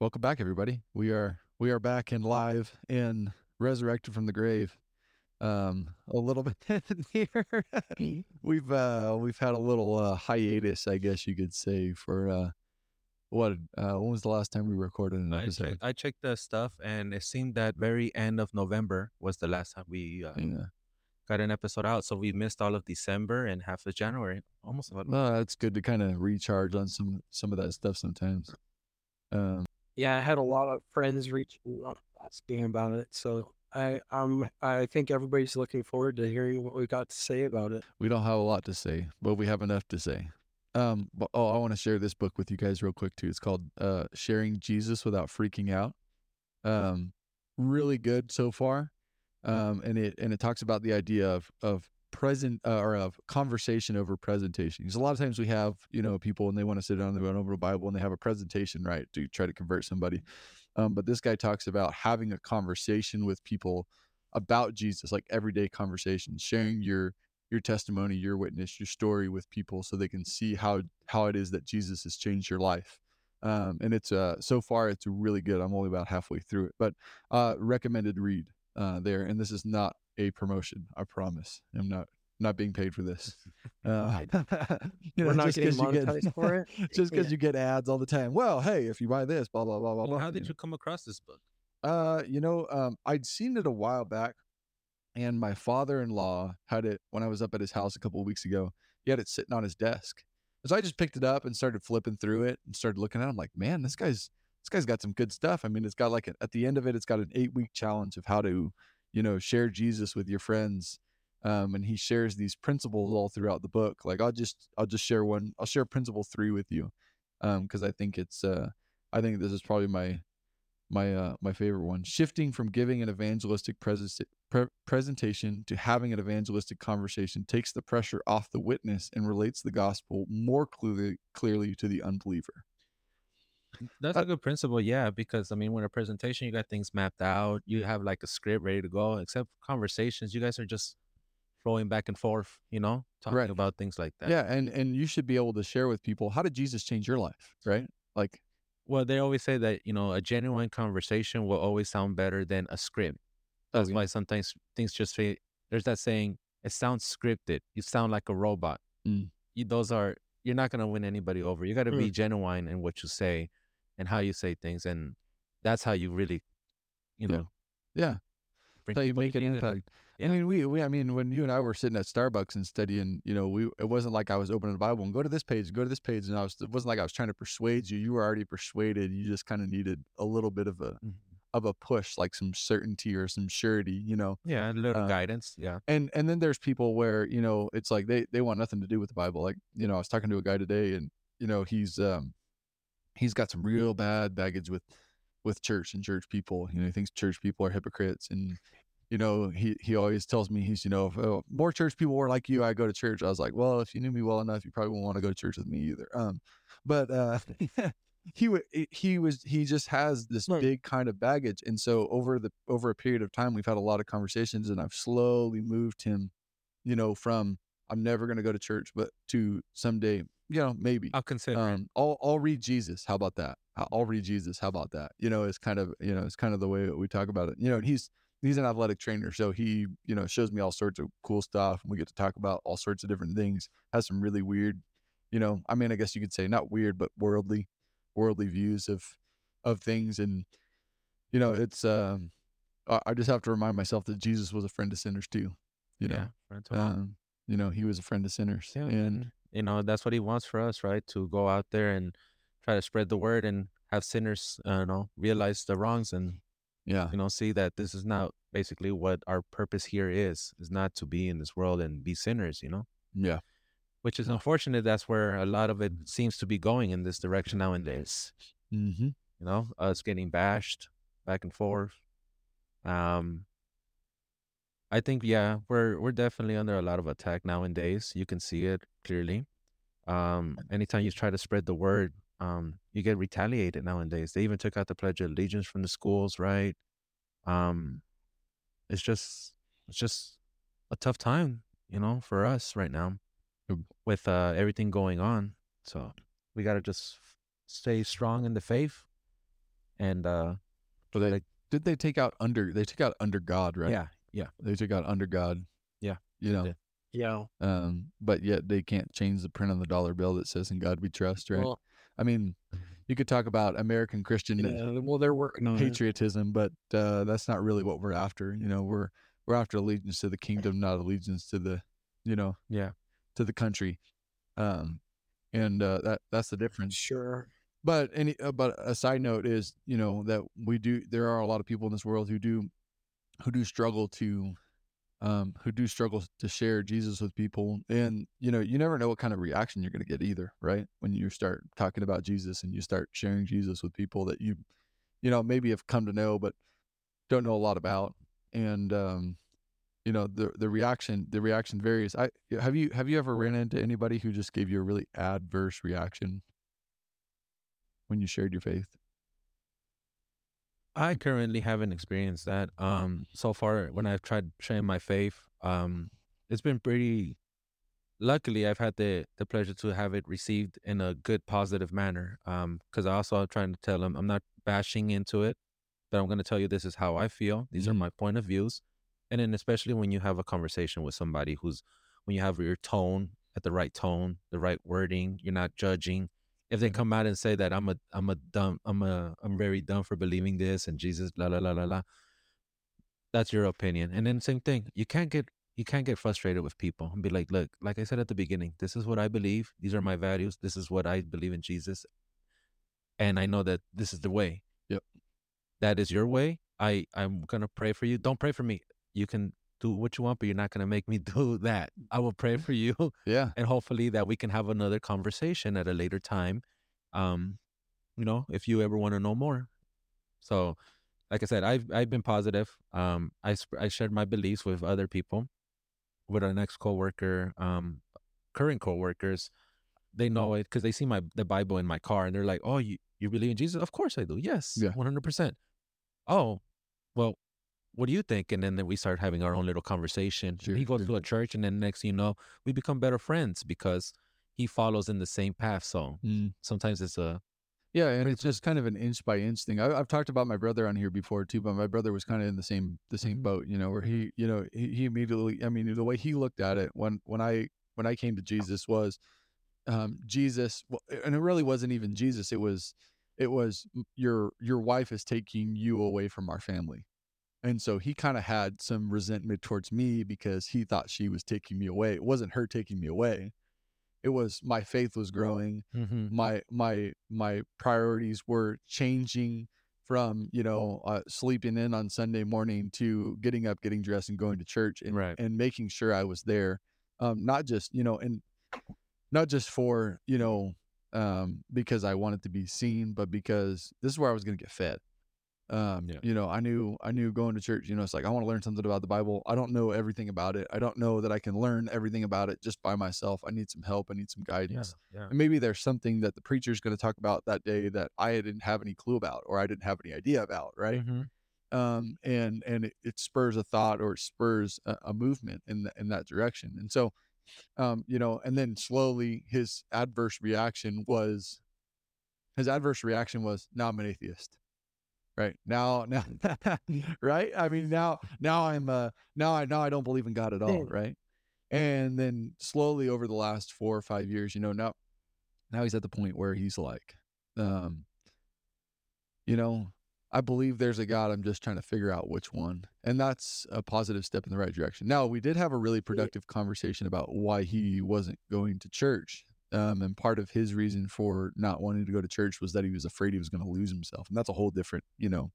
Welcome back, everybody. We are we are back and live and resurrected from the grave. Um, a little bit here. we've uh we've had a little uh, hiatus, I guess you could say, for uh what uh when was the last time we recorded an I episode? checked, I checked the stuff, and it seemed that very end of November was the last time we uh, Yeah. got an episode out. So we missed all of December and half of January. Almost about Well, it's good to kind of recharge on some some of that stuff sometimes. Um, Yeah, I had a lot of friends reaching out asking about it, so I um I think everybody's looking forward to hearing what we got to say about it. we don't have a lot to say, but we have enough to say. Um, but, oh, I want to share this book with you guys real quick too. It's called uh, "Sharing Jesus Without Freaking Out." Um, really good so far, um, and it and it talks about the idea of of present uh, or a conversation over presentation. Because a lot of times we have you know people and they want to sit down and they over the Bible and they have a presentation right to try to convert somebody. Um, but this guy talks about having a conversation with people about Jesus, like everyday conversations, sharing your your testimony, your witness, your story with people so they can see how how it is that Jesus has changed your life. Um, and it's uh so far it's really good. I'm only about halfway through it, but uh recommended read uh there. And this is not a promotion, I promise. I'm not not being paid for this. Uh, you We're not just getting you get- monetized for it. just because Yeah. you get ads all the time. Well, hey, if you buy this, blah blah blah blah. Well, how you did know. you come across this book? Uh, you know, um, I'd seen it a while back, and my father-in-law had it when I was up at his house a couple of weeks ago. He had it sitting on his desk, so I just picked it up and started flipping through it and started looking at. it. I'm like, man, this guy's this guy's got some good stuff. I mean, it's got like a, at the end of it, it's got an eight-week challenge of how to, you know, share Jesus with your friends. Um, and he shares these principles all throughout the book. Like I'll just I'll just share one. I'll share principle three with you, um, because I think it's uh, I think this is probably my my uh my favorite one shifting from giving an evangelistic pres- pre- presentation to having an evangelistic conversation takes the pressure off the witness and relates the gospel more clearly clearly to the unbeliever That's Uh, a good principle, yeah. Because I mean, when a presentation, you got things mapped out, you have like a script ready to go. Except conversations, you guys are just flowing back and forth, you know, talking Right. about things like that. yeah and and you should be able to share with people how did jesus change your life right like Well, they always say that you know a genuine conversation will always sound better than a script. That's Okay. why sometimes things just feel. There's that saying, it sounds scripted. You sound like a robot. Mm. You, those are you're not gonna win anybody over. You got to be genuine in what you say and how you say things, and that's how you really, you know, yeah bring how you make an impact I mean, we, we, I mean, when you and I were sitting at Starbucks and studying, you know, we, it wasn't like I was opening the Bible and go to this page, go to this page. And I was, it wasn't like I was trying to persuade you. You were already persuaded. You just kind of needed a little bit of a, Mhm. of a push, like some certainty or some surety, you know? Yeah, a little Uh, guidance. Yeah. And, and then there's people where, you know, it's like they, they want nothing to do with the Bible. Like, you know, I was talking to a guy today and, you know, he's, um, he's got some real bad baggage with, with church and church people. You know, he thinks church people are hypocrites and, you know, he he always tells me he's, you know, if oh, more church people were like you, I go to church. I was like, well, if you knew me well enough, you probably wouldn't want to go to church with me either. Um, but uh, he would he was he just has this Right. big kind of baggage, and so over the over a period of time, we've had a lot of conversations, and I've slowly moved him, you know, from I'm never going to go to church, but to someday, you know, maybe. I'll consider. Um, I'll I'll read Jesus. How about that? I'll read Jesus. How about that? You know, it's kind of you know, it's kind of the way that we talk about it. You know, and he's he's an athletic trainer, so he you know shows me all sorts of cool stuff, and we get to talk about all sorts of different things. Has some really weird, you know, I mean, I guess you could say not weird, but worldly, worldly views of of things, and you know, it's um, I just have to remind myself that Jesus was a friend to sinners too. You know, yeah. um, you know, he was a friend to sinners, Yeah, and you know that's what he wants for us, right? To go out there and try to spread the word and have sinners, uh, you know, realize the wrongs and yeah, you know see that this is not basically what our purpose here is. Is not to be in this world and be sinners, you know. yeah. Which is unfortunate. That's where a lot of it seems to be going in this direction nowadays. Mm-hmm. You know, us getting bashed back and forth. Um, I think yeah, we're we're definitely under a lot of attack nowadays. You can see it clearly. Um, anytime you try to spread the word, um, you get retaliated nowadays. They even took out the Pledge of Allegiance from the schools, right? Um, it's just it's just a tough time, you know, for us right now with uh, everything going on. So we gotta just stay strong in the faith and uh, But they Like- did they take out under they took out under God, right? yeah, yeah, They took out under God. Yeah, You know. Yeah. Um, but yet they can't change the print on the dollar bill that says in God we trust, right? Well, I mean, you could talk about American Christian yeah, well, they're working on it. patriotism, but uh, that's not really what we're after. You know, we're we're after allegiance to the kingdom, not allegiance to the, you know, yeah. to the country. Um, and uh, that that's the difference. Sure. But any uh, but a side note is, you know, that we do there are a lot of people in this world who do who do struggle to um who do struggle to share Jesus with people and you know, you never know what kind of reaction you're going to get either, right? When you start talking about Jesus and you start sharing Jesus with people that you you know, maybe have come to know but don't know a lot about and um you know the the reaction the reaction varies i have you have you ever ran into anybody who just gave you a really adverse reaction when you shared your faith I currently haven't experienced that. Um, so far when I've tried sharing my faith, um, it's been pretty. Luckily, I've had the the pleasure to have it received in a good, positive manner. Um, because I also am trying to tell them I'm not bashing into it, but I'm going to tell you this is how I feel. These are Mhm. my point of views, and then especially when you have a conversation with somebody who's when you have your tone at the right tone, the right wording, you're not judging. If they come out and say that I'm a I'm a dumb I'm a I'm very dumb for believing this and Jesus blah blah blah blah blah, that's your opinion. And then same thing, you can't get you can't get frustrated with people and be like, look, like I said at the beginning, this is what I believe. These are my values. This is what I believe in Jesus, and I know that this is the way. Yep. That is your way. I I'm gonna pray for you. Don't pray for me. You can do what you want, but you're not gonna make me do that. I will pray for you yeah. and hopefully that we can have another conversation at a later time um you know if you ever want to know more. So like i said i've i've been positive um i sp- i shared my beliefs with other people with our next coworker um current coworkers. They know it because they see my the bible in my car and they're like oh you you believe in jesus? Of course i do. Yes Yeah. 100% oh well what do you think? And then, then we start having our own little conversation Sure, he goes to a church and then next thing you know we become better friends because he follows in the same path so Mm. sometimes it's a yeah and it's just kind of an inch by inch thing. I, i've talked about my brother on here before too but my brother was kind of in the same the same Mhm. boat you know where he you know he, he immediately i mean the way he looked at it when when i when i came to jesus was um jesus well, and it really wasn't even jesus it was it was your your wife is taking you away from our family and so he kind of had some resentment towards me because he thought she was taking me away. It wasn't her taking me away. It was my faith was growing. Mhm. my my my priorities were changing from you know uh, sleeping in on sunday morning to getting up getting dressed and going to church and Right. and making sure i was there. Um not just you know and not just for you know um because i wanted to be seen but because this is where i was going to get fed um Yeah. you know i knew i knew going to church you know it's like i want to learn something about the bible i don't know everything about it i don't know that i can learn everything about it just by myself i need some help i need some guidance yeah and maybe there's something that the preacher's going to talk about that day that I didn't have any clue about or I didn't have any idea about, right? Mhm. Um, and and it, it spurs a thought or it spurs a, a movement in th- in that direction. And so, um, you know, and then slowly his adverse reaction was his adverse reaction was now I'm an atheist. Right now, now, right? I mean, now, now I'm, uh, now I, now I don't believe in God at all right And then slowly over the last four or five years, you know, now, now he's at the point where he's like, um, you know, I believe there's a God. I'm just trying to figure out which one. And that's a positive step in the right direction. Now, we did have a really productive conversation about why he wasn't going to church. Um, and part of his reason for not wanting to go to church was that he was afraid he was going to lose himself. And that's a whole different, you know,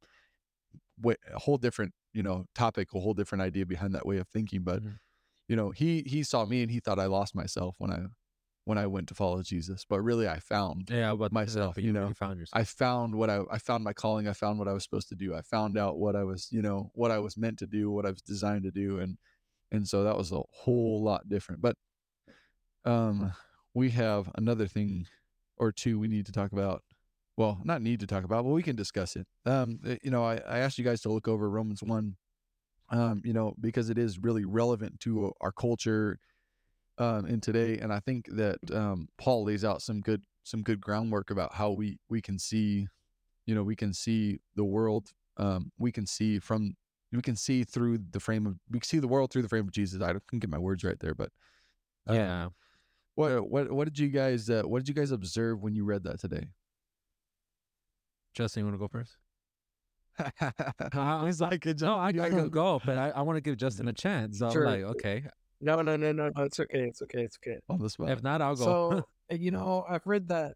way, a whole different, you know, topic, a whole different idea behind that way of thinking. But, Mhm. you know, he, he saw me and he thought I lost myself when I, when I went to follow Jesus, but really I found yeah but myself, you know, found yourself I found what I I found my calling. I found what I was supposed to do. I found out what I was, you know, what I was meant to do, what I was designed to do, and and so that was a whole lot different. But um, we have another thing or two we need to talk about. Well, not need to talk about, but we can discuss it. Um, uh, you know, I, I asked you guys to look over Romans one, um, you know, because it is really relevant to our culture um, in today, and I think that um, Paul lays out some good some good groundwork about how we we can see you know we can see the world um we can see from we can see through the frame of we can see the world through the frame of jesus i don't- get my words right there but uh, yeah. What what what did you guys uh, what did you guys observe when you read that today Justin, you want to go first? I was like, no, I, I can go, but I, I want to give Justin a chance. So Sure. I'm like, okay. No, no, no, no, no. It's okay. It's okay. It's okay. on the spot If not, I'll go. So you know, I've read that.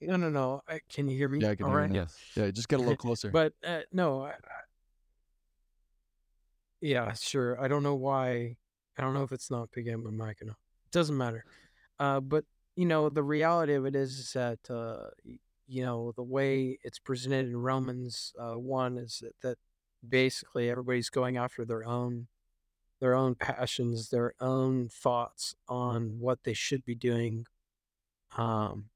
No, no, no. I, can you hear me? Yeah, I can All hear you right. now. yes. yeah just get a little closer But uh, no, I, I, yeah, sure. I don't know why. I don't know if it's not picking up my mic or not. It doesn't matter. Uh, but you know, the reality of it is, is that uh, you know the way it's presented in Romans uh, one is that, that basically everybody's going after their own their own passions, their own thoughts on what they should be doing. Um,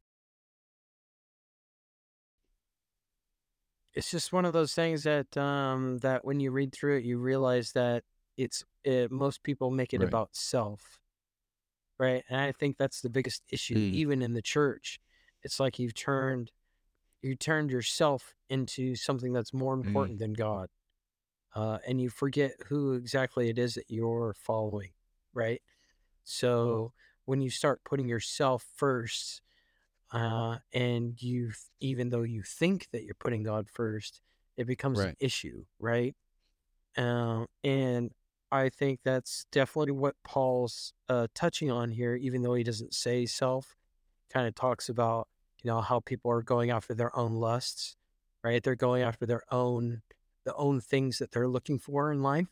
it's just one of those things that um that when you read through it you realize that it's it, most people make it Right. about self right and i think that's the biggest issue Mm. even in the church it's like you've turned you turned yourself into something that's more Mm. important than god uh, and you forget who exactly it is that you're following right so when you start putting yourself first uh, and you even though you think that you're putting God first, it becomes an issue, right? Um, and I think that's definitely what Paul's uh, touching on here, even though he doesn't say self. Kind of talks about you know how people are going after their own lusts, right? They're going after their own the own things that they're looking for in life,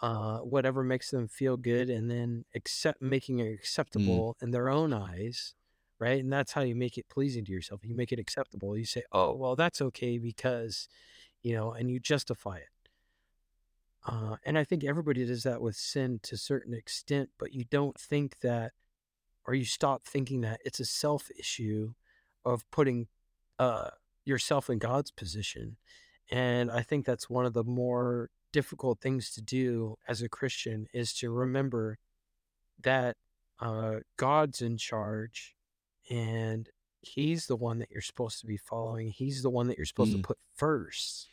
uh, whatever makes them feel good, and then accept making it acceptable in their own eyes right? And that's how you make it pleasing to yourself. You make it acceptable. You say, "Oh, well, that's okay because," you know, and you justify it. Uh, and I think everybody does that with sin to a certain extent, but you don't think that, or you stop thinking that it's a self issue of putting uh, yourself in God's position. And I think that's one of the more difficult things to do as a Christian is to remember that uh, God's in charge and he's the one that you're supposed to be following. He's the one that you're supposed Mm. to put first.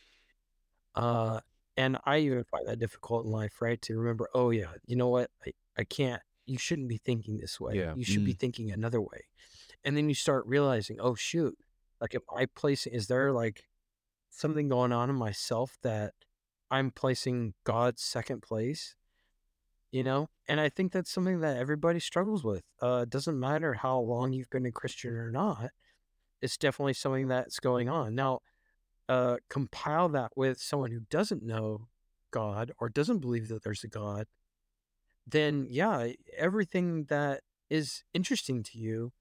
Uh, and I even find that difficult in life, right? To remember, oh yeah, you know what? I, I can't. You shouldn't be thinking this way. Yeah. You should be thinking another way. And then you start realizing, oh shoot, like if I placing, is there like something going on in myself that I'm placing God second place? you know and i think that's something that everybody struggles with uh it doesn't matter how long you've been a christian or not it's definitely something that's going on now uh compile that with someone who doesn't know god or doesn't believe that there's a god then yeah everything that is interesting to you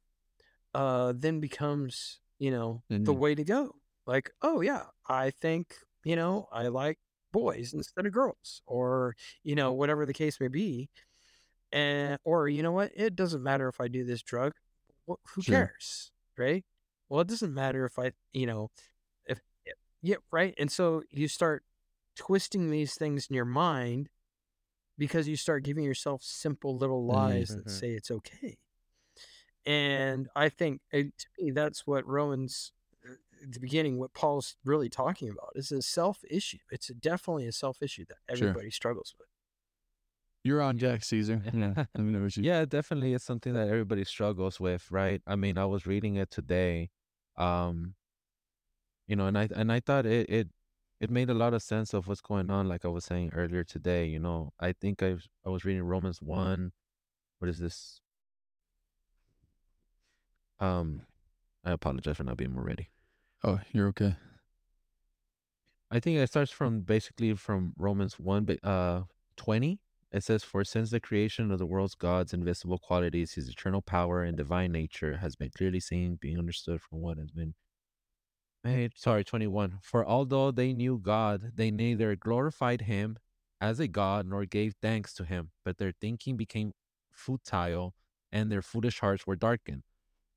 uh then becomes you know the Mhm. way to go like oh yeah i think you know i like boys instead of girls or you know whatever the case may be and or you know what it doesn't matter if i do this drug Wh- who Sure. cares right well it doesn't matter if i you know yeah right and so you start twisting these things in your mind because you start giving yourself simple little lies that Mhm. say it's okay and i think uh, to me that's what romans uh, at the beginning what paul's really talking about is a self issue it's definitely a self issue that Sure. everybody struggles with you're on jack caesar Let me know what you- Yeah, definitely it's something that everybody struggles with, right? I mean, I was reading it today. Um you know, and I and I thought it it it made a lot of sense of what's going on like I was saying earlier today, you know. I think I was, I was reading Romans 1 what is this? Um I apologize for not being more ready. oh you're okay I think it starts from basically from Romans 1 ba- uh 20. It says for since the creation of the world's God's invisible qualities, his eternal power and divine nature has been clearly seen, being understood from what has been made. Sorry, 21. For although they knew God, they neither glorified him as a God nor gave thanks to him, but their thinking became futile and their foolish hearts were darkened.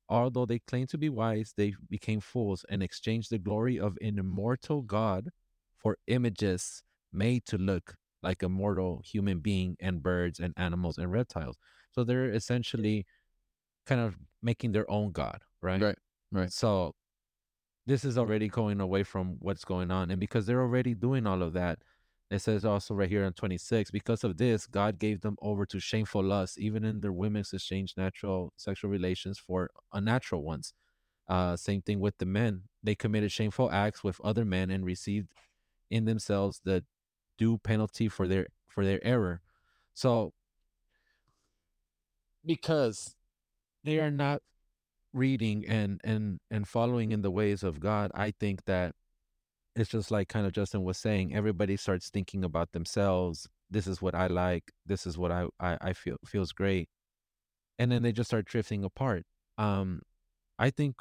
Although they claimed to be wise, they became fools and exchanged the glory of an immortal God for images made to look like a mortal human being and birds and animals and reptiles. So they're essentially kind of making their own God, right? Right, right. So this is already going away from what's going on. And because they're already doing all of that, it says also right here on 26, because of this, God gave them over to shameful lust, even in their women's exchange natural sexual relations for unnatural ones. Uh, same thing with the men. They committed shameful acts with other men and received in themselves the due penalty for their for their error. So because they are not reading and and and following in the ways of God, I think that it's just like kind of Justin was saying, everybody starts thinking about themselves. This is what I like. This is what I I, I feel feels great, and then they just start drifting apart. Um, I think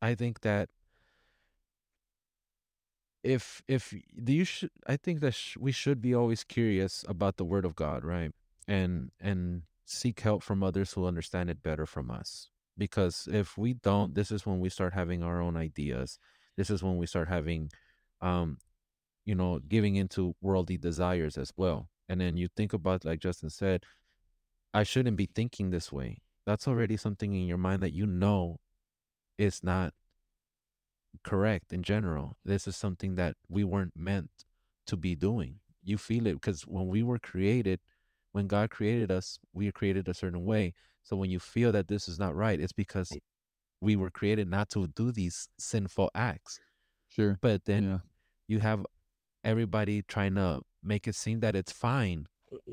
I think that if if you should I think that sh- we should be always curious about the word of God, right? And and seek help from others who understand it better from us. Because if we don't, this is when we start having our own ideas. This is when we start having um you know, giving into worldly desires as well. And then you think about like Justin said, I shouldn't be thinking this way. That's already something in your mind that you know is not correct in general. This is something that we weren't meant to be doing. You feel it because when we were created, when God created us, we are created a certain way. So when you feel that this is not right, it's because we were created not to do these sinful acts. Sure. But then yeah. you have everybody trying to make it seem that it's fine.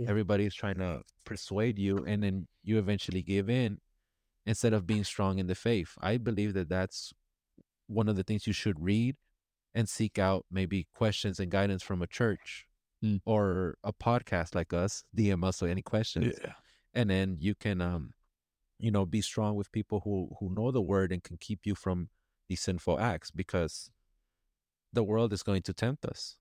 Everybody's trying to persuade you, and then you eventually give in instead of being strong in the faith. I believe that that's one of the things you should read and seek out maybe questions and guidance from a church Hmm. or a podcast like us, DM us with any questions. Yeah. And then you can um, you know, be strong with people who who know the word and can keep you from these sinful acts because the world is going to tempt us.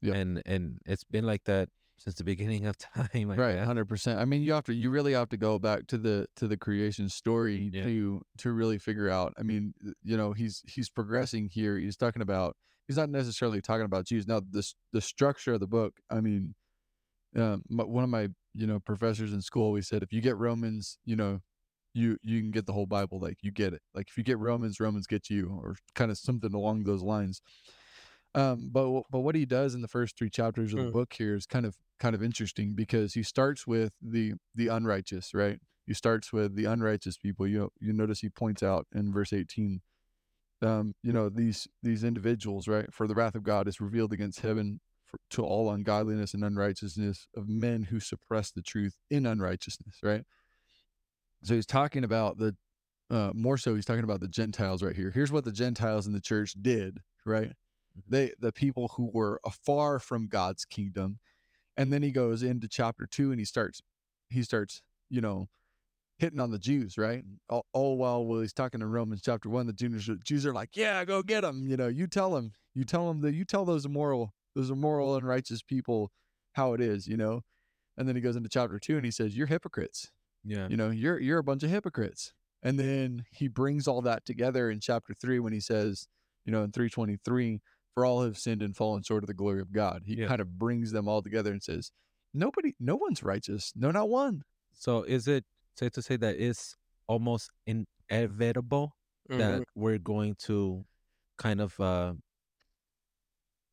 Yeah. And and it's been like that since the beginning of time. Right hundred percent. I mean, you have to, you really have to go back to the to the creation story Yeah. to to really figure out. I mean, you know, he's he's progressing here. He's talking about. He's not necessarily talking about Jews. Now, this the structure of the book. I mean, um, my, one of my you know professors in school always said, if you get Romans, you know, you you can get the whole Bible. Like you get it. Like if you get Romans, Romans get you, or kind of something along those lines. Um, but but what he does in the first three chapters of the Mm. book here is kind of kind of interesting because he starts with the the unrighteous, right? He starts with the unrighteous people. You know, you notice he points out in verse eighteen, um, you know these these individuals, right? For the wrath of God is revealed against heaven for, to all ungodliness and unrighteousness of men who suppress the truth in unrighteousness, right? So he's talking about the uh, more so he's talking about the Gentiles right here. Here's what the Gentiles in the church did, right? They the people who were afar from God's kingdom. And then he goes into chapter 2 and he starts he starts, you know, hitting on the Jews, right? All, all while while he's talking in Romans chapter 1, the Jews, Jews are like, "Yeah, go get them." You know, you tell them. You tell them that you tell those immoral those immoral and righteous people how it is, you know. And then he goes into chapter 2 and he says, "You're hypocrites." Yeah. you know you're you're a bunch of hypocrites and then he brings all that together in chapter 3 when he says you know in 323 for all have sinned and fallen short of the glory of god he Yeah. kind of brings them all together and says nobody no one's righteous no not one So is it safe to say that it's almost inevitable Mhm. that we're going to kind of uh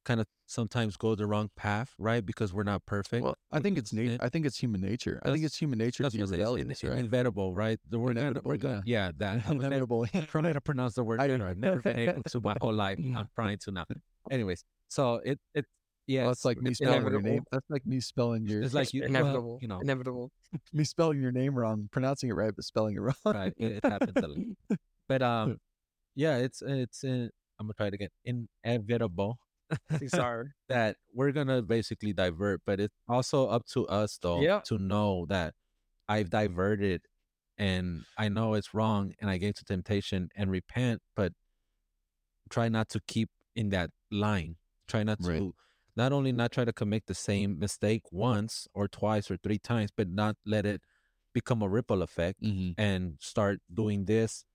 kind of sometimes go the wrong path, right? Because we're not perfect. well i think it's nat- i think it's human nature i think it's human nature That's to be. Rebellious right Inevitable, right? The word Inevitable, gonna, yeah, that I'm inevitable trying to pronounce the word I-. I've never been able to my whole life. I'm trying to now. Anyways, so it it yeah, Well, that's like me spelling your name that's like me spelling your it's like you well, inevitable. you know, Inevitable. me spelling your name wrong pronouncing it right but spelling it wrong right? It, it happens a lot. But um, yeah, it's it's uh, I'm gonna try it again. Inevitable Sorry. that we're gonna basically divert, but it's also up to us though Yeah. to know that I've diverted and I know it's wrong and I gave to temptation and repent, but try not to keep in that line. Try not to Right. Not only not try to commit the same mistake once or twice or three times, but not let it become a ripple effect mm-hmm. and start doing this.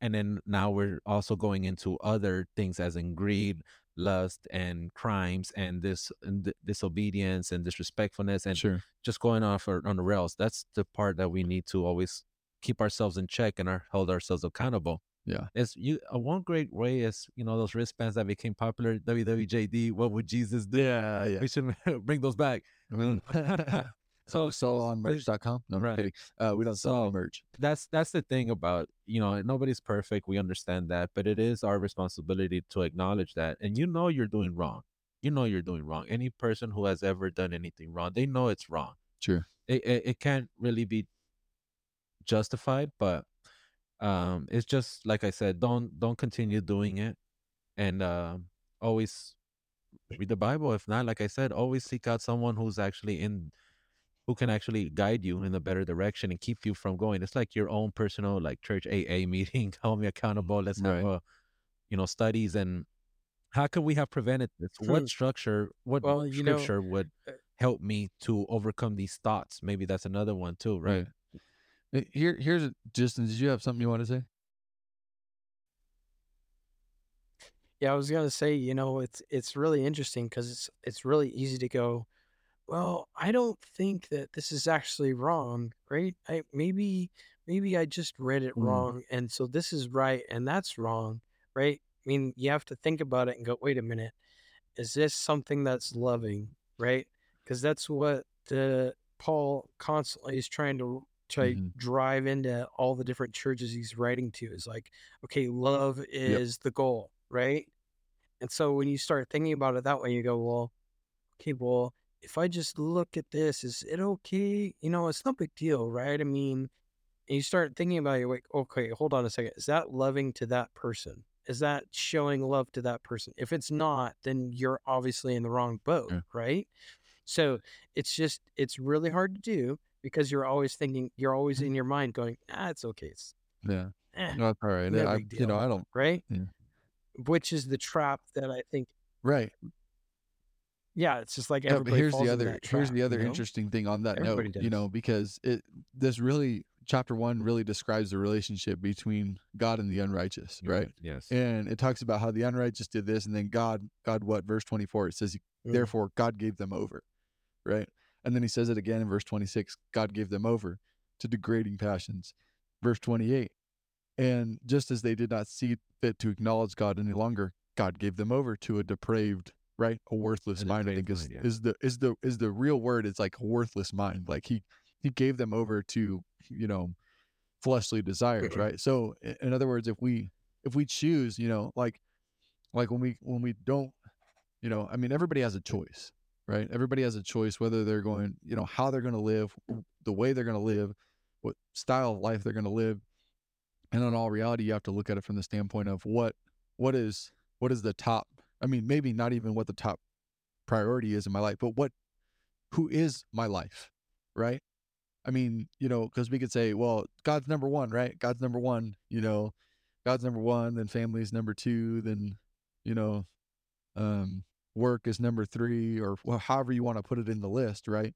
And then now we're also going into other things as in greed lust and crimes and this and th- disobedience and disrespectfulness and sure. just going off or- on the rails. That's the part that we need to always keep ourselves in check and our, hold ourselves accountable Yeah. It's you. Uh, one great way is you know those wristbands that became popular. WWJD. What would Jesus do? Yeah, yeah. We should bring those back. so so on merch.com. No, Right. Uh, we don't sell merch. that's that's the thing about you know nobody's perfect we understand that but it is our responsibility to acknowledge that and you know you're doing wrong you know you're doing wrong any person who has ever done anything wrong they know it's wrong Sure. it, it, it can't really be justified but um it's just like i said don't don't continue doing it and um always read the bible. If not like i said always seek out someone who's actually in who can actually guide you in a better direction and keep you from going. It's like your own personal like church aa meeting hold me accountable. Let's have a you know studies and how could we have prevented this? Hmm. what structure what Well, you know, scripture would uh, help me to overcome these thoughts? Maybe that's another one too right, Uh, Here, here's Justin. Did you have something you want to say? Yeah, I was gonna say, you know, it's it's really interesting because it's it's really easy to go, well, I don't think that this is actually wrong, right? I maybe maybe I just read it Mm. wrong, and so this is right and that's wrong, right? I mean, you have to think about it and go, wait a minute, is this something that's loving, right? Because that's what the Paul constantly is trying to try Mhm. drive into all the different churches he's writing to is like, okay, love is the goal, right? And so when you start thinking about it that way, you go, well, okay, well, if I just look at this, is it okay? You know, it's no big deal, right? I mean, and you start thinking about it, you're like, okay, hold on a second. Is that loving to that person? Is that showing love to that person? If it's not, then you're obviously in the wrong boat, Yeah. right? So it's just, it's really hard to do because you're always thinking, you're always in your mind going, ah, it's okay. It's, Yeah. eh, No, all right. no I, big you know. I don't. right? Yeah. Which is the trap that I think, Right. yeah, it's just like Yeah, here's falls the other. trap, here's the other you know? interesting thing on that Everybody note. You know, because it this really chapter one really describes the relationship between God and the unrighteous, right? yes And it talks about how the unrighteous did this, and then God, God, what verse twenty four? It says, Mm. therefore God gave them over, right? And then he says it again in verse twenty six. God gave them over to degrading passions. Verse twenty eight. And just as they did not see fit to acknowledge God any longer, God gave them over to a depraved, right, a worthless mind. I think is, yeah. is the is the is the real word. It's like a worthless mind. Like he he gave them over to you know fleshly desires, right? So in other words, if we if we choose, you know, like like when we when we don't, you know, I mean, everybody has a choice, right? Everybody has a choice whether they're going, you know, how they're going to live, the way they're going to live, what style of life they're going to live. And in all reality, you have to look at it from the standpoint of what what is what is the top. I mean, maybe not even what the top priority is in my life, but what who is my life, right? I mean, you know, because we could say, well, God's number one, right? God's number one, you know, God's number one, then family's number two, then, you know, um, work is number three, or however you want to put it in the list, right?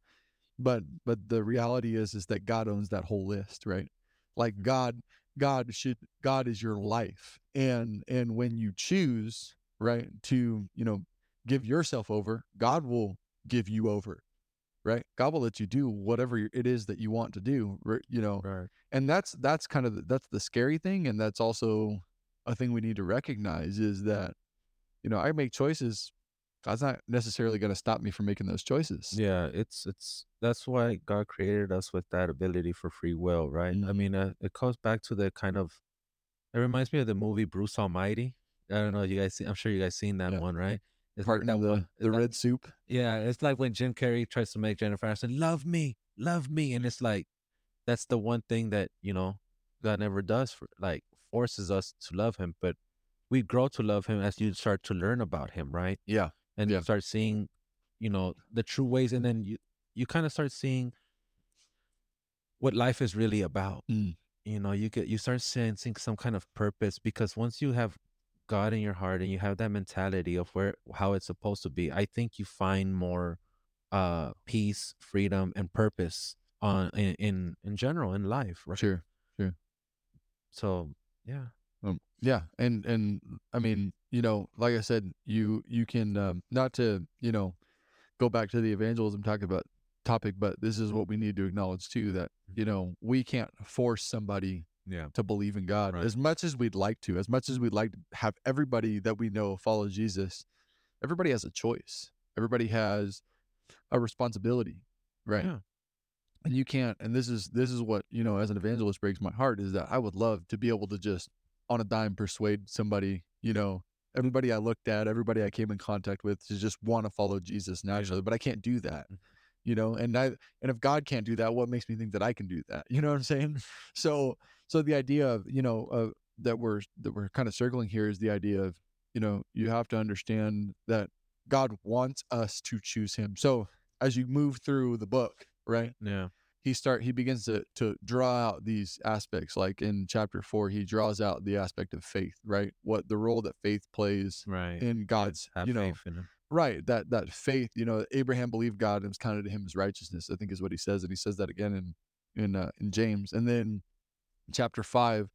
But but the reality is is that God owns that whole list, right? Like God, God should God is your life. And and when you choose, right, to, you know, give yourself over, God will give you over right god will let you do whatever it is that you want to do you know right and that's that's kind of the, that's the scary thing and that's also a thing we need to recognize is that you know i make choices god's not necessarily going to stop me from making those choices Yeah, it's it's that's why God created us with that ability for free will, right? I Mhm. mean, uh, it comes back to the kind of it reminds me of the movie Bruce Almighty. I don't know, you guys see, I'm sure you guys seen that Yeah. one, right? It's part that the, the red soup Yeah, it's like when Jim Carrey tries to make Jennifer Aniston love me, love me, and it's like that's the one thing that you know God never does for like forces us to love Him, but we grow to love Him as you start to learn about Him, right? yeah and Yeah. you start seeing, you know, the true ways, and then you you kind of start seeing what life is really about. Mm. You know, you get you start sensing some kind of purpose because once you have God in your heart and you have that mentality of where how it's supposed to be, I think you find more uh peace, freedom, and purpose on in in, in general in life, right? sure sure. So yeah, yeah, and and I mean, you know, like I said, you you can um, not to you know go back to the evangelism talk about topic, but this is what we need to acknowledge too that you know we can't force somebody Yeah. to believe in God. Right. As much as we'd like to, as much as we'd like to have everybody that we know follow Jesus, everybody has a choice. Everybody has a responsibility, right? Yeah. And you can't. And this is this is what you know. As an evangelist, breaks my heart is that I would love to be able to just on a dime persuade somebody. You know, everybody I looked at, everybody I came in contact with, to just want to follow Jesus naturally. But I can't do that. Mhm. You know, and I and if God can't do that, what makes me think that I can do that? You know what I'm saying? So so the idea of you know uh, that we're that we're kind of circling here is the idea of you know you have to understand that God wants us to choose Him. So as you move through the book, right? Yeah. He start he begins to to draw out these aspects. Like in chapter four, he draws out the aspect of faith, right? What the role that faith plays Right. in God's, Have you know, faith in him. right that that faith you know abraham believed god and it was counted to him as righteousness i think is what he says and he says that again in in uh, in james and then chapter 5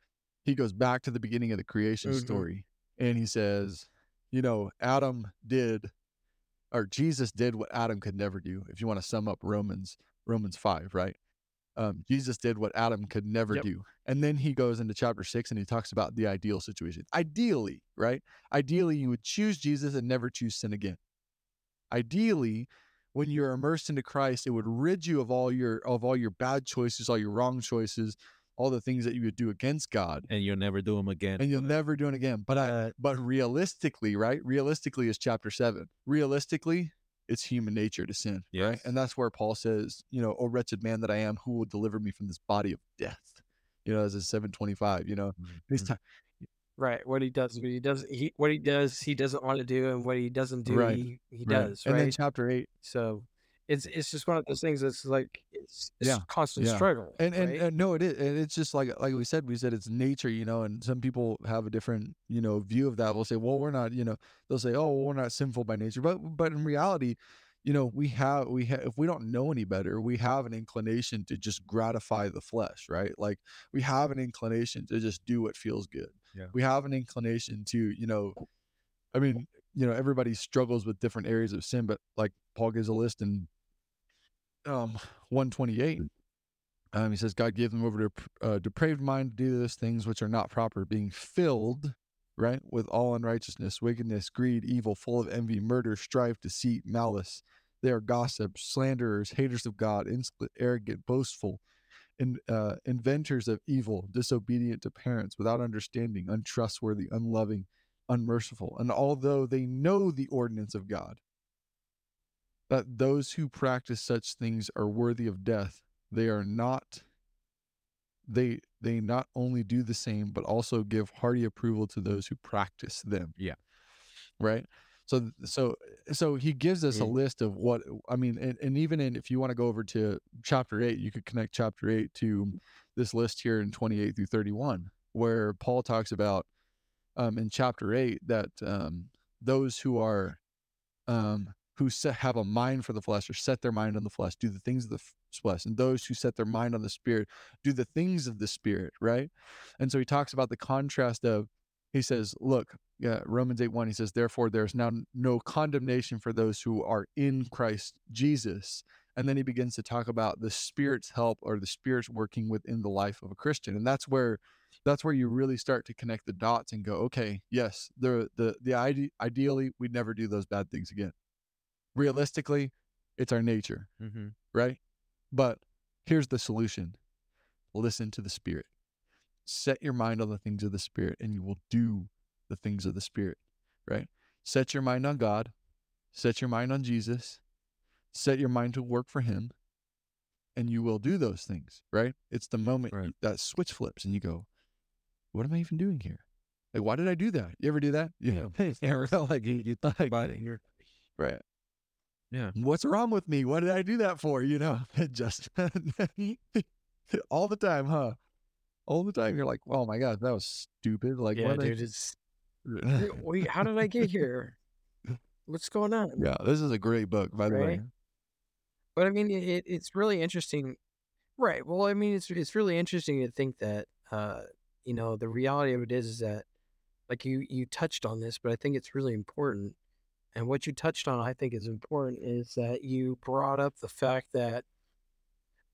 he goes back to the beginning of the creation Mhm. story and he says you know adam did or jesus did what adam could never do if you want to sum up romans romans 5 right um, jesus did what adam could never Yep. do and then he goes into chapter 6 and he talks about the ideal situation. Ideally right? Ideally you would choose jesus and never choose sin again. Ideally when you're immersed into christ it would rid you of all your of all your bad choices all your wrong choices all the things that you would do against god And you'll never do them again. and you'll never do it again. But i Uh, but realistically right? Realistically is chapter 7 realistically it's human nature to sin right and that's where paul says you know oh wretched man that i am who will deliver me from this body of death you know as in 725 you know he's Mhm. ta- right. What he does, what he does, he what he does, he doesn't want to do, and what he doesn't do, Right. he, he right. does. and Right. then chapter 8 so it's it's just one of those things that's like it's, it's Yeah, constant yeah. struggle. and and, and no it is and it's just like like we said we said it's nature you know and some people have a different you know view of that we'll say well we're not you know they'll say oh well, we're not sinful by nature but but in reality you know we have we have if we don't know any better we have an inclination to just gratify the flesh right like we have an inclination to just do what feels good Yeah. we have an inclination to you know i mean you know everybody struggles with different areas of sin but like paul gives a list in um 128 um, he says, God gave them over to a uh, depraved mind to do those things which are not proper, being filled, right, with all unrighteousness, wickedness, greed, evil, full of envy, murder, strife, deceit, malice. They are gossips, slanderers, haters of God, insolent, arrogant, boastful, in, uh, inventors of evil, disobedient to parents, without understanding, untrustworthy, unloving, unmerciful. And although they know the ordinance of God, that those who practice such things are worthy of death, they are not they they not only do the same but also give hearty approval to those who practice them Yeah. right so so so he gives us a Mm. list of what i mean and, and even in if you want to go over to chapter 8 you could connect chapter 8 to this list here in 28 through 31 where paul talks about um in chapter 8 that um those who are um who have a mind for the flesh or set their mind on the flesh do the things of the flesh and those who set their mind on the spirit do the things of the spirit right? And so he talks about the contrast of he says look yeah romans 8 1 he says therefore there's now no condemnation for those who are in christ jesus and then he begins to talk about the spirit's help or the spirit's working within the life of a christian and that's where that's where you really start to connect the dots and go okay yes the the the ide- ideally we'd never do those bad things again. Realistically it's our nature Mm-hmm. right? But here's the solution. Listen to the spirit. Set your mind on the things of the spirit and you will do the things of the spirit right? Set your mind on god. Set your mind on jesus. Set your mind to work for him and you will do those things right? It's the moment Right. that switch flips and you go what am i even doing here like why did i do that you ever do that yeah Yeah, like you, you thought about it. You're right Yeah. what's wrong with me? What did I do that for? You know, just all the time, huh? All the time. You're like, oh my God, that was stupid. Like, yeah, what dude, it's wait, how did I get here? What's going on? yeah, this is a great book, by the way. But I mean, it, it's really interesting, right? Well, I mean, it's it's really interesting to think that, uh, you know, the reality of it is, is that, like you you touched on this, but I think it's really important. And what you touched on, I think, is important, is that you brought up the fact that,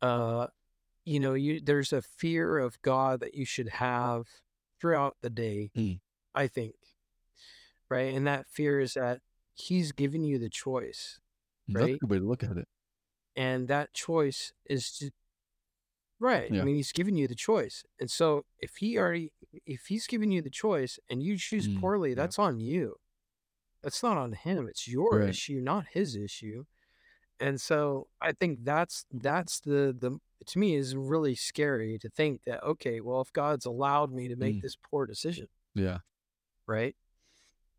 uh, you know, you there's a fear of God that you should have throughout the day. Mm. I think, right, and that fear is that He's given you the choice, That's a right, good way to look at it. and that choice is to right. I mean, He's given you the choice, and so if He already, if He's given you the choice and you choose Mm. poorly, that's on you. That's not on Him. It's your Right. issue, not His issue. And so I think that's that's the the to me is really scary to think that okay, well if God's allowed me to make Mm. this poor decision, Yeah. right?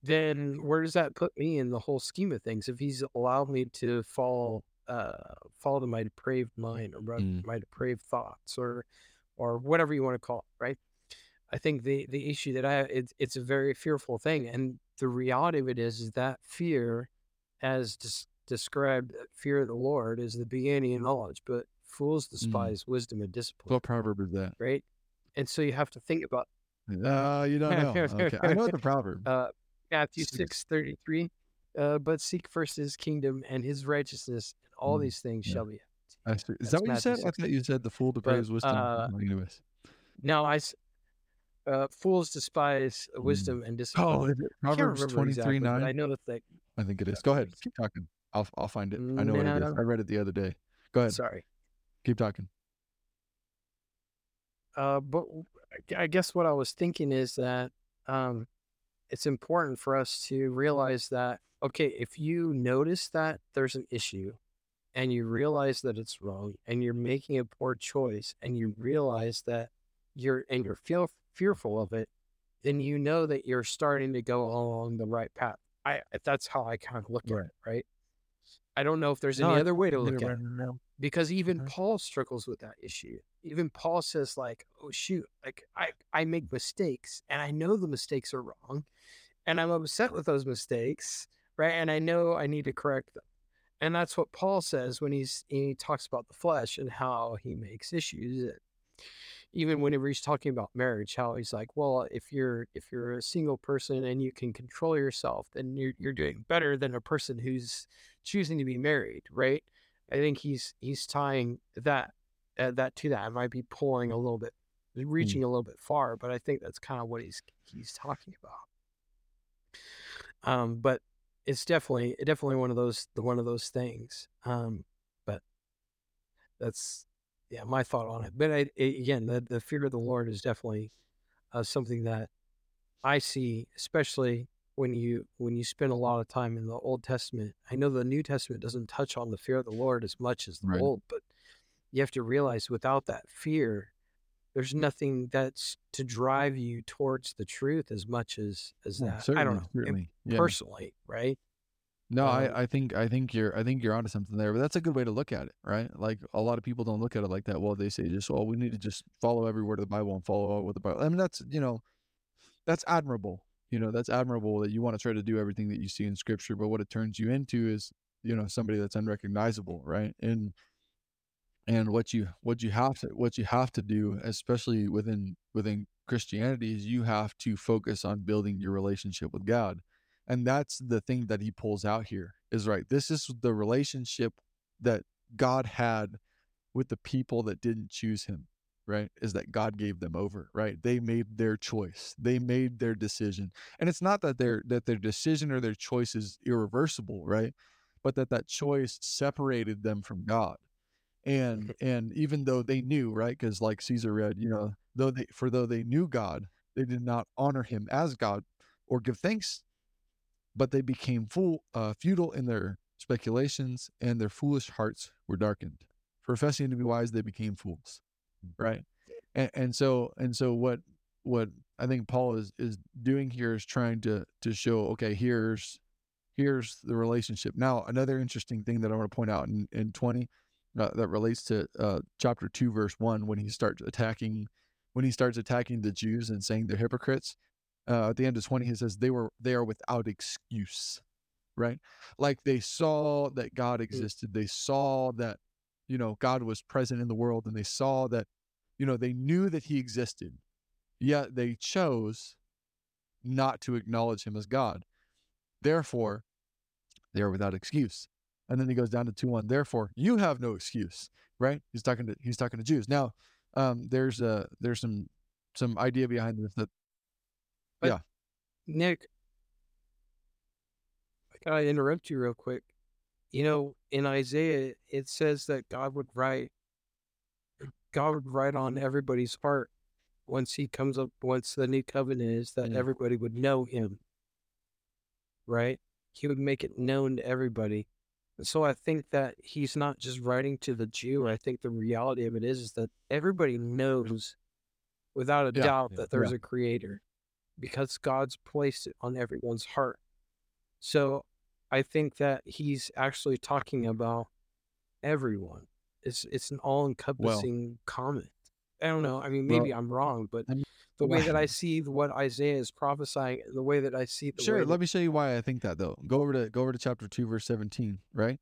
Then where does that put me in the whole scheme of things? If he's allowed me to fall uh fall to my depraved mind or my, Mm. my depraved thoughts or or whatever you want to call it, right? I think the the issue that I it's it's a very fearful thing, and the reality of it is is that fear, as des- described, uh, fear of the Lord is the beginning of knowledge, but fools Mm. despise wisdom and discipline, What proverb is that? right? And so you have to think about Uh, you don't know. Okay. I know the proverb. uh, Matthew Six. thirty three. Uh, but seek first his kingdom and his righteousness, all Mm, these things yeah. shall be. added to you." I see. Is That's that what you said? I thought you said the fool depraves wisdom. uh, now I, uh, fools despise Mm. wisdom and Oh, discipline. is it I can't Proverbs twenty exactly, three but I know it's like I think it is. Go ahead. Keep talking. I'll I'll find it. I know what it is. I read it the other day. Go ahead. sorry. Keep talking. Uh, but I guess what I was thinking is that um, it's important for us to realize that okay, if you notice that there's an issue and you realize that it's wrong and you're making a poor choice and you realize that you're and you're feel fearful of it, then you know that you're starting to go along the right path. I that's how I kind of look Right. at it, right? I don't know if there's No, any other way to look at it now. because even Mhm. Paul struggles with that issue. Even Paul says like, "Oh shoot, like I I make mistakes and I know the mistakes are wrong and I'm upset with those mistakes, right? And I know I need to correct them." And that's what Paul says when he's he talks about the flesh and how he makes issues. Even whenever he's talking about marriage, how he's like, "Well, if you're if you're a single person and you can control yourself, then you're you're doing better than a person who's choosing to be married, right?" I think he's he's tying that uh, that to that. I might be pulling a little bit, reaching a little bit far, but I think that's kind of what he's he's talking about. Um, but it's definitely definitely one of those the one of those things. Um, but that's yeah my thought on it. But I, again, the the fear of the Lord is definitely uh, something that I see, especially when you when you spend a lot of time in the Old Testament. I know the New Testament doesn't touch on the fear of the Lord as much as the Right. Old, but you have to realize without that fear, there's nothing that's to drive you towards the truth as much as as Yeah, that. I don't know. certainly. Yeah. Personally, right? No, Um, I, I think I think you're I think you're onto something there, but that's a good way to look at it, right? Like a lot of people don't look at it like that. Well, they say just well, we need to just follow every word of the Bible and follow out what the Bible. I mean, that's you know, that's admirable. You know, that's admirable that you want to try to do everything that you see in Scripture, but what it turns you into is you know somebody that's unrecognizable, right? And and what you what you have to what you have to do, especially within within Christianity, is you have to focus on building your relationship with God. And that's the thing that he pulls out here is right this is the relationship that god had with the people that didn't choose him right is that god gave them over right? They made their choice. They made their decision. And it's not that their that their decision or their choice is irreversible right but that that choice separated them from god and and even though they knew right because like caesar read you know though they for though they knew god they did not honor him as god or give thanks but they became fool, uh, futile in their speculations, and their foolish hearts were darkened. Professing to be wise, they became fools, right? And, and so, and so, what what I think Paul is is doing here is trying to to show, okay, here's here's the relationship. Now, another interesting thing that I want to point out in in twenty uh, that relates to uh, chapter two, verse one, when he starts attacking when he starts attacking the Jews and saying they're hypocrites uh, at the end of 20 he says they were they are without excuse right? Like they saw that god existed. They saw that you know god was present in the world and they saw that you know they knew that he existed yet they chose not to acknowledge him as god. Therefore they are without excuse and then he goes down to 2 1 therefore you have no excuse right? He's talking to he's talking to Jews. Now, um, there's a there's some some idea behind this that yeah Nick, I gotta interrupt you real quick. You know, in Isaiah, it says that God would write, God would write on everybody's heart once He comes up, once the new covenant is that Mm. everybody would know Him. Right? He would make it known to everybody. So I think that He's not just writing to the Jew. I think the reality of it is, is that everybody knows, without a Yeah. doubt, Yeah. that there's a Creator because God's placed it on everyone's heart. So I think that he's actually talking about everyone. It's it's an all encompassing comment. I don't know. I mean, Well, maybe I'm wrong, but I'm- the way that I see what Isaiah is prophesying, the way that I see the Sure. Let that, me show you why I think that though. Go over to go over to chapter two, verse seventeen, right?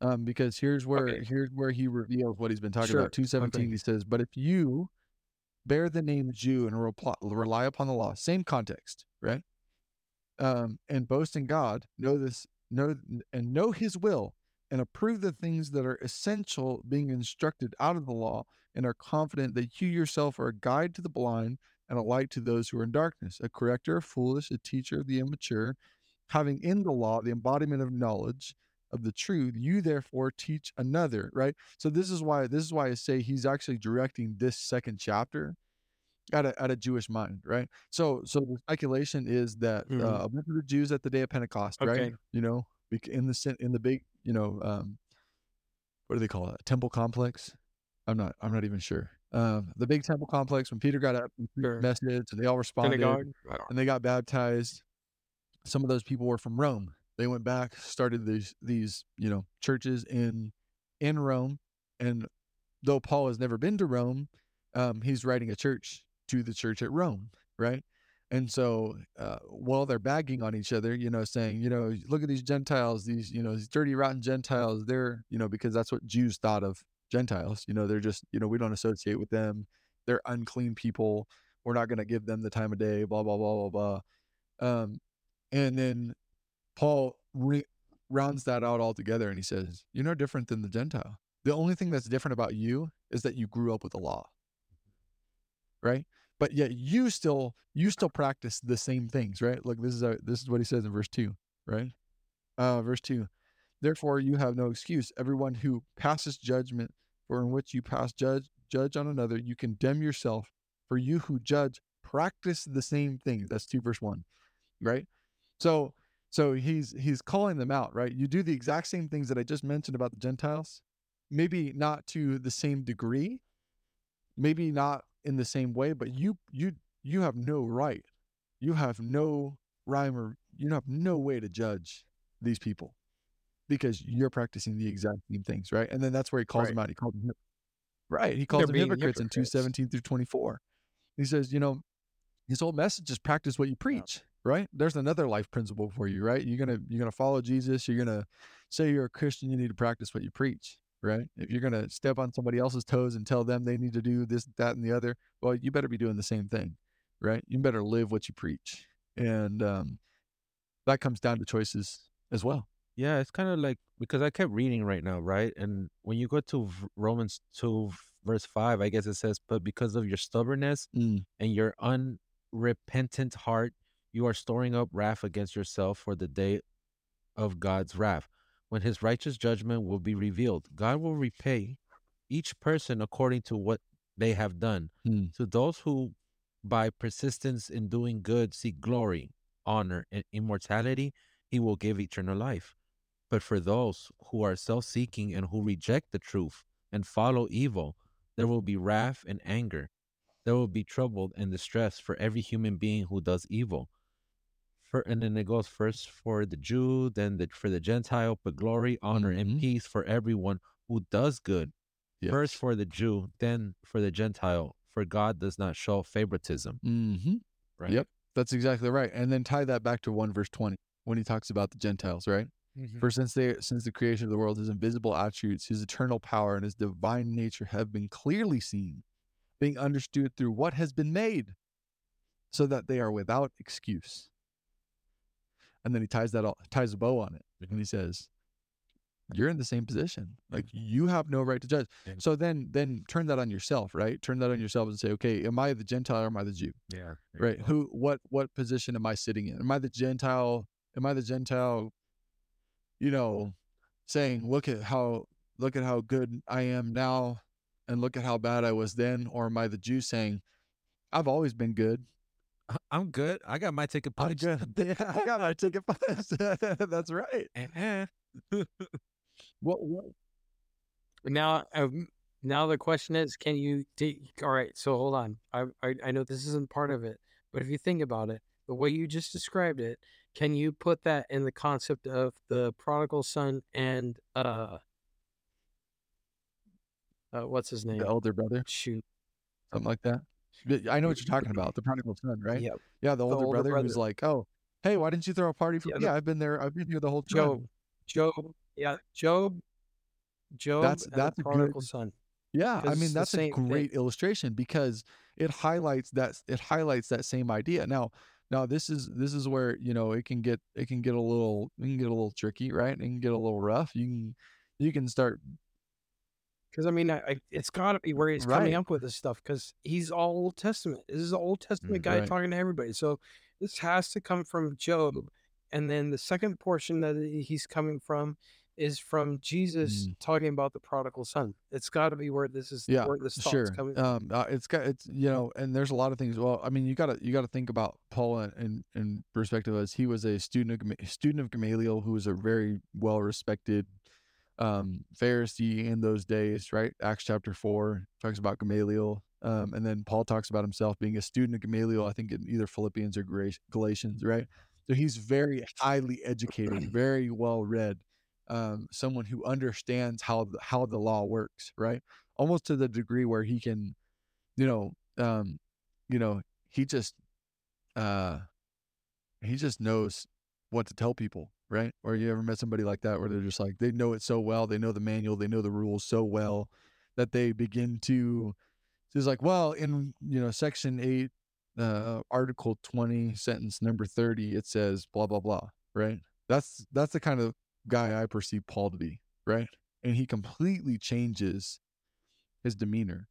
Um, because here's where Okay. here's where he reveals what he's been talking Sure. about. Two seventeen, Okay. he says, "But if you bear the name Jew and reply, rely upon the law, same context, right? Um, and boast in God, know this, know and know His will, and approve the things that are essential, being instructed out of the law, and are confident that you yourself are a guide to the blind." And a light to those who are in darkness, a corrector of foolish, a teacher of the immature, having in the law the embodiment of knowledge of the truth, you therefore teach another, right? So this is why this is why I say he's actually directing this second chapter at a at a Jewish mind, right? So so the speculation is that Mhm. uh, a bunch of the Jews at the day of Pentecost, right? You know, in the in the big, you know, um, what do they call it? Temple complex. I'm not. I'm not even sure. Um, the big temple complex when Peter got up and Sure. the message, and they all responded synagogue. And they got baptized. Some of those people were from Rome. They went back, started these these you know churches in in Rome, and though Paul has never been to Rome, um, he's writing a church to the church at Rome, right? And so uh, while they're bagging on each other, you know, saying, you know, look at these Gentiles, these you know these dirty rotten Gentiles. They're you know because that's what Jews thought of Gentiles. You know, they're just you know we don't associate with them. They're unclean people. We're not going to give them the time of day. Blah blah blah blah blah. Um, and then Paul re- rounds that out altogether, and he says, "You're no different than the Gentile. The only thing that's different about you is that you grew up with the law, right? But yet you still you still practice the same things, right? Look, this is this is what he says in verse two, right? Uh, verse two. Therefore, you have no excuse. Everyone who passes judgment, for in which you pass judge judge on another, you condemn yourself. For you who judge practice the same things. That's two verse one, right? So so he's he's calling them out, right? You do the exact same things that I just mentioned about the Gentiles, maybe not to the same degree, maybe not in the same way, but you you you have no right. You have no rhyme or you have no way to judge these people because you're practicing the exact same things, right? And then that's where he calls Right. them out. He calls them right. He calls They're them being hypocrites, in two seventeen through twenty four. He says, you know, his whole message is practice what you preach, right? There's another life principle for you, right? You're gonna you're gonna follow Jesus. You're gonna say you're a Christian. You need to practice what you preach, right? If you're gonna step on somebody else's toes and tell them they need to do this, that, and the other, well, you better be doing the same thing, right? You better live what you preach, and um, that comes down to choices as well. Yeah, it's kind of like because I kept reading right now, right? And when you go to v- Romans 2, verse 5, I guess it says, But because of your stubbornness Mm. and your unrepentant heart, you are storing up wrath against yourself for the day of God's wrath, when his righteous judgment will be revealed. God will repay each person according to what they have done. Mm. To those who, by persistence in doing good, seek glory, honor, and immortality, he will give eternal life. But for those who are self seeking and who reject the truth and follow evil, there will be wrath and anger. There will be trouble and distress for every human being who does evil. For, and then it goes first for the Jew, then the, for the Gentile, but glory, honor, and Mhm. peace for everyone who does good. First for the Jew, then for the Gentile. For God does not show favoritism. Mm-hmm. Right. Yep. That's exactly right. And then tie that back to one verse twenty when he talks about the Gentiles, right? For since they since the creation of the world, his invisible attributes, his eternal power, and his divine nature have been clearly seen, being understood through what has been made, so that they are without excuse. And then he ties that all, ties a bow on it, and he says, you're in the same position. Like you have no right to judge. Yeah. So then then turn that on yourself, right? Turn that on yourself and say, okay, am I the Gentile or am I the Jew? Yeah. Right? Who what what position am I sitting in? Am I the Gentile? Am I the Gentile, you know, saying, look at how look at how good I am now and look at how bad I was then, or am I the Jew saying, I've always been good. I- I'm good. I got my ticket I'm punched. Yeah, I got my ticket punched. That's right. Eh-eh. What, what Now, um, now the question is, can you? do- all right, so hold on. I, I I know this isn't part of it, but if you think about it, the way you just described it, can you put that in the concept of the prodigal son and uh, uh what's his name? the elder brother, Shoot. something like that. I know what you're talking about. The prodigal son, right? Yep. Yeah, the older, older brother, who's like, "Oh, hey, why didn't you throw a party for Yeah, me? the- Yeah, I've been there. I've been here the whole time." Job. Job. Yeah, Job. Job. That's- that's the a good- prodigal son. Yeah, I mean that's a same thing. great illustration because it highlights that it highlights that same idea. Now, now this is this is where you know it can get it can get a little it can get a little tricky, right? It can get a little rough. You can you can start Because I mean, I, I, it's got to be where he's coming up with this stuff. Because he's all Old Testament. This is an Old Testament Mm, guy right. talking to everybody. So this has to come from Job, and then the second portion that he's coming from is from Jesus Mm. talking about the prodigal son. It's got to be where this is. Yeah, where this sure. coming. Um, uh, it's got it's you know, and there's a lot of things. Well, I mean, you gotta you gotta think about Paul in in, in perspective as he was a student of student of Gamaliel who was a very well respected um Pharisee in those days, right? Acts chapter four talks about Gamaliel. Um, and then Paul talks about himself being a student of Gamaliel, I think in either Philippians or Galatians, right? So he's very highly educated, very well read, um, someone who understands how the, how the law works, right? Almost to the degree where he can, you know, um, you know, he just, uh, he just knows what to tell people, right? Or you ever met somebody like that where they're just like they know it so well, they know the manual, they know the rules so well that they begin to it's like, well, in you know, section eight, uh, article twenty, sentence number thirty, it says blah blah blah, right? That's that's the kind of guy I perceive Paul to be, right? And he completely changes his demeanor,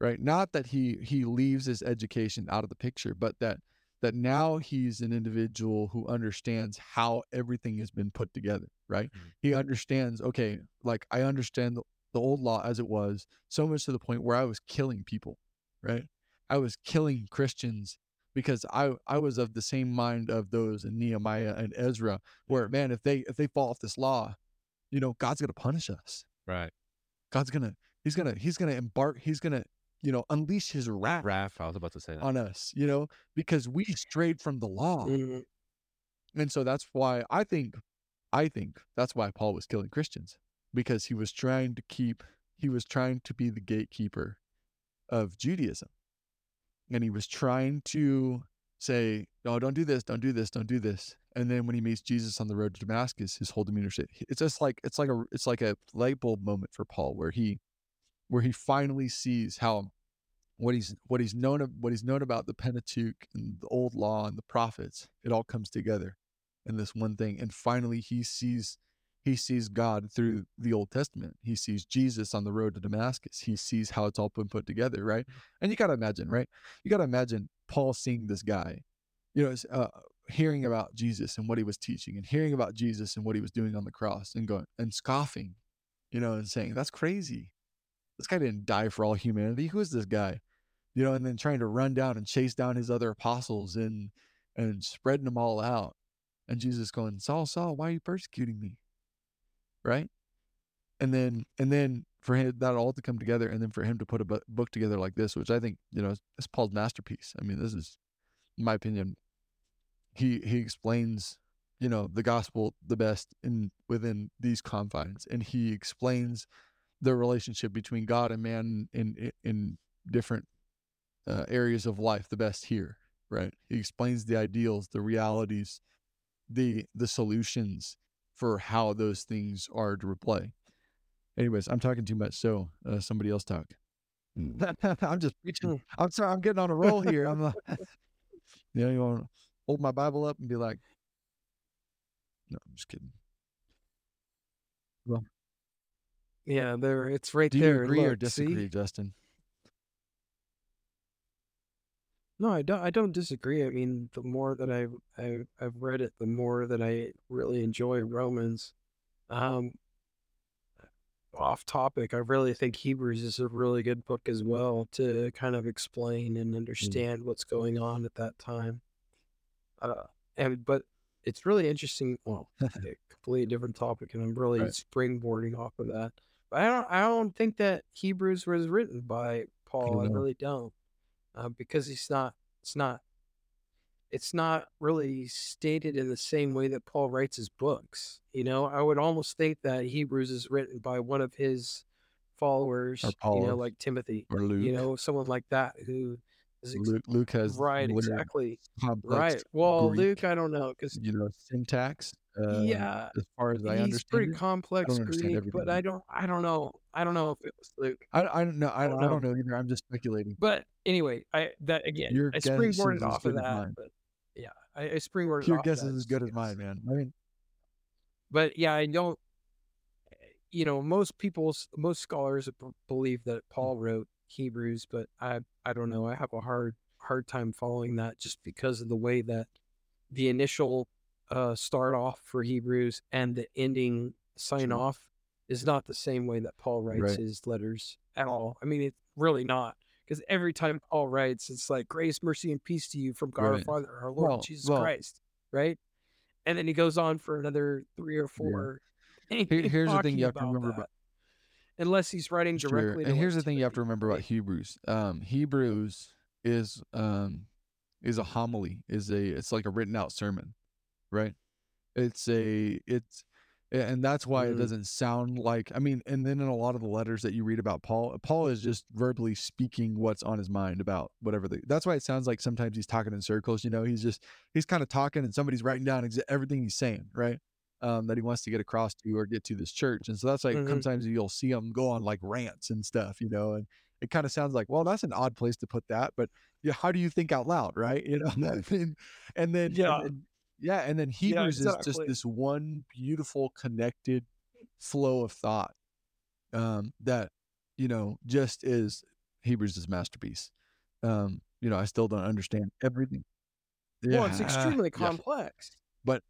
right? Not that he he leaves his education out of the picture, but that that now he's an individual who understands how everything has been put together, right? Mhm. He understands, okay, like I understand the, the old law as it was, so much to the point where I was killing people, right? I was killing Christians because I I was of the same mind of those in Nehemiah and Ezra, where man, if they if they fall off this law, you know, God's gonna punish us. Right. God's gonna he's gonna he's gonna embark he's gonna you know unleash his wrath Wrath. I was about to say that. on us, you know, because we strayed from the law. Mhm. And so that's why I think I think that's why Paul was killing Christians because he was trying to keep he was trying to be the gatekeeper of Judaism. And he was trying to say, "No, don't do this, don't do this, don't do this." And then when he meets Jesus on the road to Damascus, his whole demeanor shit. It's just like it's like a it's like a light bulb moment for Paul where he where he finally sees how what he's what he's known of what he's known about the Pentateuch and the old law and the prophets, it all comes together in this one thing. And finally he sees he sees God through the Old Testament. He sees Jesus on the road to Damascus. He sees how it's all been put together, right? And you got to imagine, right? You got to imagine Paul seeing this guy, you know, uh, hearing about Jesus and what he was teaching, and hearing about Jesus and what he was doing on the cross, and going and scoffing, you know, and saying that's crazy. This guy didn't die for all humanity. Who is this guy? You know, and then trying to run down and chase down his other apostles and and spreading them all out. And Jesus going, Saul, Saul, why are you persecuting me? Right? And then and then for him that all to come together, and then for him to put a book together like this, which I think you know is, Paul's masterpiece. I mean, this is, in my opinion, he he explains you know the gospel the best in within these confines, and he explains the relationship between God and man in, in different uh, areas of life the best here. Right? He explains the ideals, the realities, the the solutions for how those things are to replay. Anyways, I'm talking too much, so uh, somebody else talk. I'm just preaching. I'm sorry, I'm getting on a roll here. I'm, like, you know, you want to hold my Bible up and be like, no, I'm just kidding. Well, Yeah, there. It's right Do you there. agree or disagree, see? Justin? No, I don't. I don't disagree. I mean, the more that I've I've, I've read it, the more that I really enjoy Romans. Um, off topic, I really think Hebrews is a really good book as well to kind of explain and understand what's going on at that time. Uh, and but it's really interesting. Well, a completely different topic, and I'm really Right. springboarding off of that. But I don't. I don't think that Hebrews was written by Paul. I know. really don't, uh, because it's not. It's not. It's not really stated in the same way that Paul writes his books. You know, I would almost think that Hebrews is written by one of his followers. You know, like Timothy. Or Luke? You know, someone like that who ex- Luke, Luke has right. Exactly. Right. Well, Greek, Luke, I don't know because you know, syntax. Uh, yeah, as far as I he's understand pretty it, complex Greek, but. I don't, I don't know, I don't know if it was Luke. I, I don't know. I, I don't I don't know. know either. I'm just speculating. But anyway, I that again, Your I springboarded off of that. mine. But yeah, I, I springboarded Your off guess is as good as mine, man. I mean, But yeah, I don't. You know, most people's most scholars believe that Paul wrote Hebrews, but I I don't know. I have a hard hard time following that just because of the way that the initial uh, start off for Hebrews and the ending sign off is not the same way that Paul writes Right. his letters at all. I mean, it's really not. Because every time Paul writes, it's like grace, mercy, and peace to you from God our Father, our Lord Well- Jesus well- Christ, right? And then he goes on for another three or four. Here- here's the thing you have to remember that. about unless he's writing Sure. directly. to And here's the thing you have to remember about? Hebrews. Um, Hebrews is um is a homily, is a it's like a written out sermon, right? It's a it's and that's why it Mhm. doesn't sound like I mean, and then in a lot of the letters that you read about Paul, Paul is just verbally speaking what's on his mind about whatever the that's why it sounds like sometimes he's talking in circles, you know, he's just he's kind of talking and somebody's writing down exa- everything he's saying, right? Um, that he wants to get across to or get to this church. And so that's like Mhm. sometimes you'll see him go on like rants and stuff, you know, and it kind of sounds like, well, that's an odd place to put that, but yeah, how do you think out loud, right? You know, and then and then, Yeah. and then yeah, and then Hebrews is just this one beautiful connected flow of thought um, that you know just is Hebrews is masterpiece. Um, you know, I still don't understand everything. Well, it's extremely yeah. complex. But-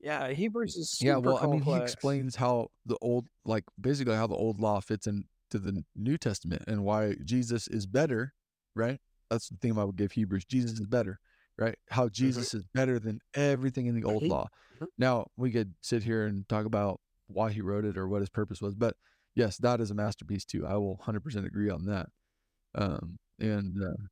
yeah, Hebrews is Yeah, well, I mean, he explains how the old, like basically how the old law fits into the New Testament and why Jesus is better, right? That's the theme I would give Hebrews. Jesus is better, right? How Jesus is better than everything in the old Mhm. law. Now, we could sit here and talk about why he wrote it or what his purpose was, but yes, that is a masterpiece too. I will 100% agree on that. Um, and uh,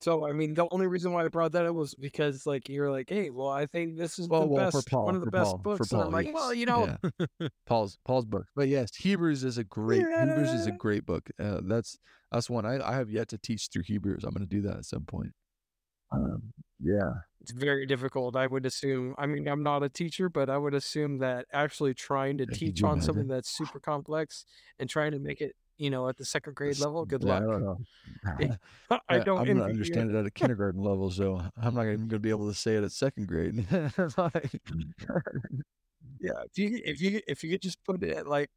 So I mean, the only reason why I brought that up was because like you're like, hey, well, I think this is Well, the well, best, Paul, one of the best Paul, books. and I'm Paul, like, well, you know, Yeah. Paul's Paul's book. But yes, Hebrews is a great Hebrews is a great book. Uh, that's that's one I, I have yet to teach through Hebrews. I'm going to do that at some point. Um, yeah, it's very difficult. I would assume. I mean, I'm not a teacher, but I would assume that actually trying to Yeah, teach on something that's super complex and trying to make it, you know, at the second grade level. Good yeah, I luck. don't know. I don't I'm going to you. understand it at a kindergarten level, so I'm not even going to be able to say it at second grade. Like- Yeah, if you if you if you could just put it at like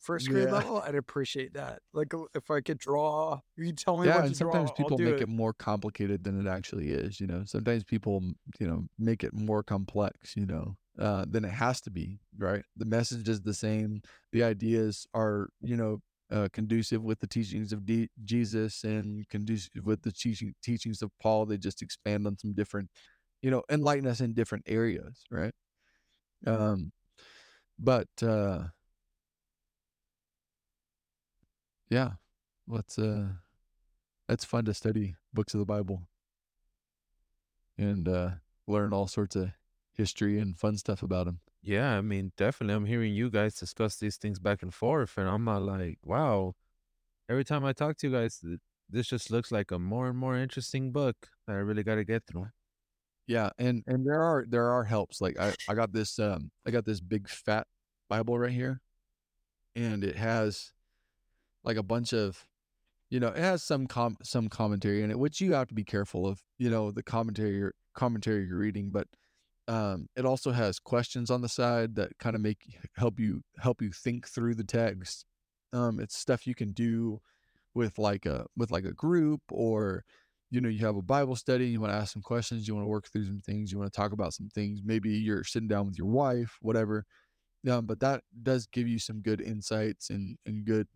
first grade Yeah. level, I'd appreciate that. Like uh, if I could draw, you tell me yeah, what and draw. sometimes I'll people make it. it more complicated than it actually is. You know, sometimes people, you know, make it more complex. You know, uh, than it has to be. Right? The message is the same. The ideas are, you know, uh, conducive with the teachings of D- Jesus and conducive with the teaching teachings of Paul. They just expand on some different, you know, enlighten us in different areas. Right? Um, but uh, yeah, let's uh it's fun to study books of the Bible and uh, learn all sorts of history and fun stuff about them. Yeah, I mean, definitely. I'm hearing you guys discuss these things back and forth, and I'm not like, wow. Every time I talk to you guys, th- this just looks like a more and more interesting book that I really got to get through. Yeah, and and there are there are helps. Like I I got this um I got this big fat Bible right here, and it has like a bunch of, you know, it has some com some commentary in it, which you have to be careful of. You know, the commentary you're, commentary you're reading, but Um, it also has questions on the side that kind of make help you help you think through the text. Um, it's stuff you can do with like a with like a group or you know you have a bible study you want to ask some questions you want to work through some things you want to talk about some things maybe you're sitting down with your wife whatever um, but that does give you some good insights and, and good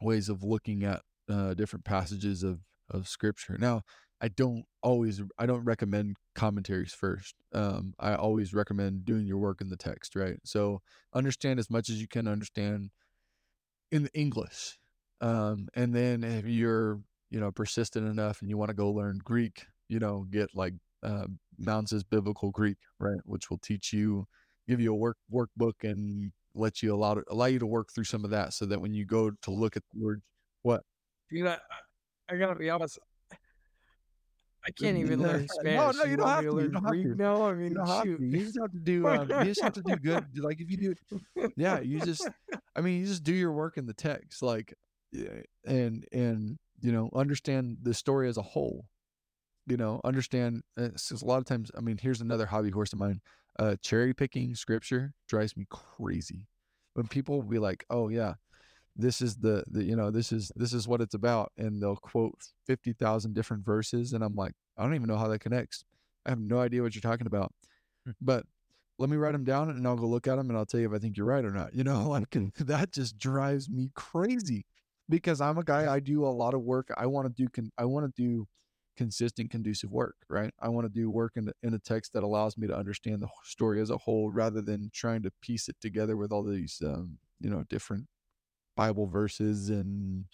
ways of looking at uh, different passages of, of scripture now i don't always i don't recommend commentaries first um, i always recommend doing your work in the text right so understand as much as you can understand in the english um, and then if you're, you know, persistent enough and you want to go learn Greek, you know, get like uh, Biblical Greek, right, which will teach you, give you a work workbook and let you allow allow you to work through some of that, so that when you go to look at the word, what You know, I gotta be honest. I can't even learn Spanish. no, no, you don't have to. You learn don't have to. now? I You mean, have shoot. to. You just have to do. Um, you just have to do good. Like if you do, yeah, you just. I mean, you just do your work in the text, like, and and you know, understand the story as a whole. You know, understand. uh, a lot of times. I mean, here's another hobby horse of mine. Uh, cherry picking scripture drives me crazy. When people will be like, "Oh yeah, this is the, the you know this is this is what it's about," and they'll quote fifty thousand different verses, and I'm like, I don't even know how that connects. I have no idea what you're talking about. Hmm. But let me write them down and I'll go look at them and I'll tell you if I think you're right or not. You know, like that just drives me crazy because I'm a guy. I do a lot of work. I want to do. Con- I want to do consistent, conducive work. Right. I want to do work in a- in a text that allows me to understand the story as a whole, rather than trying to piece it together with all these, um, you know, different Bible verses and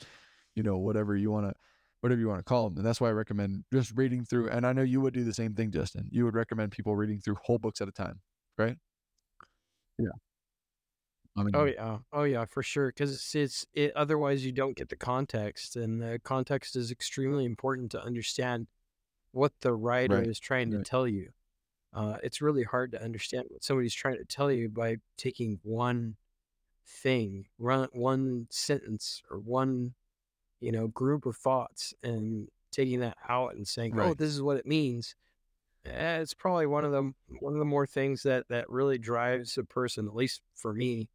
you know whatever you want to whatever you want to call them. And that's why I recommend just reading through. And I know you would do the same thing, Justin. You would recommend people reading through whole books at a time, right? Yeah. I mean, Oh yeah, oh yeah, for sure. Because it's, it's it. Otherwise, you don't get the context, and the context is extremely important to understand what the writer Right, is trying to tell you. Uh, it's really hard to understand what somebody's trying to tell you by taking one thing, run one sentence or one, you know, group of thoughts and taking that out and saying, "Oh, this is what it means." Eh, it's probably one of the one of the more things that that really drives a person, at least for me,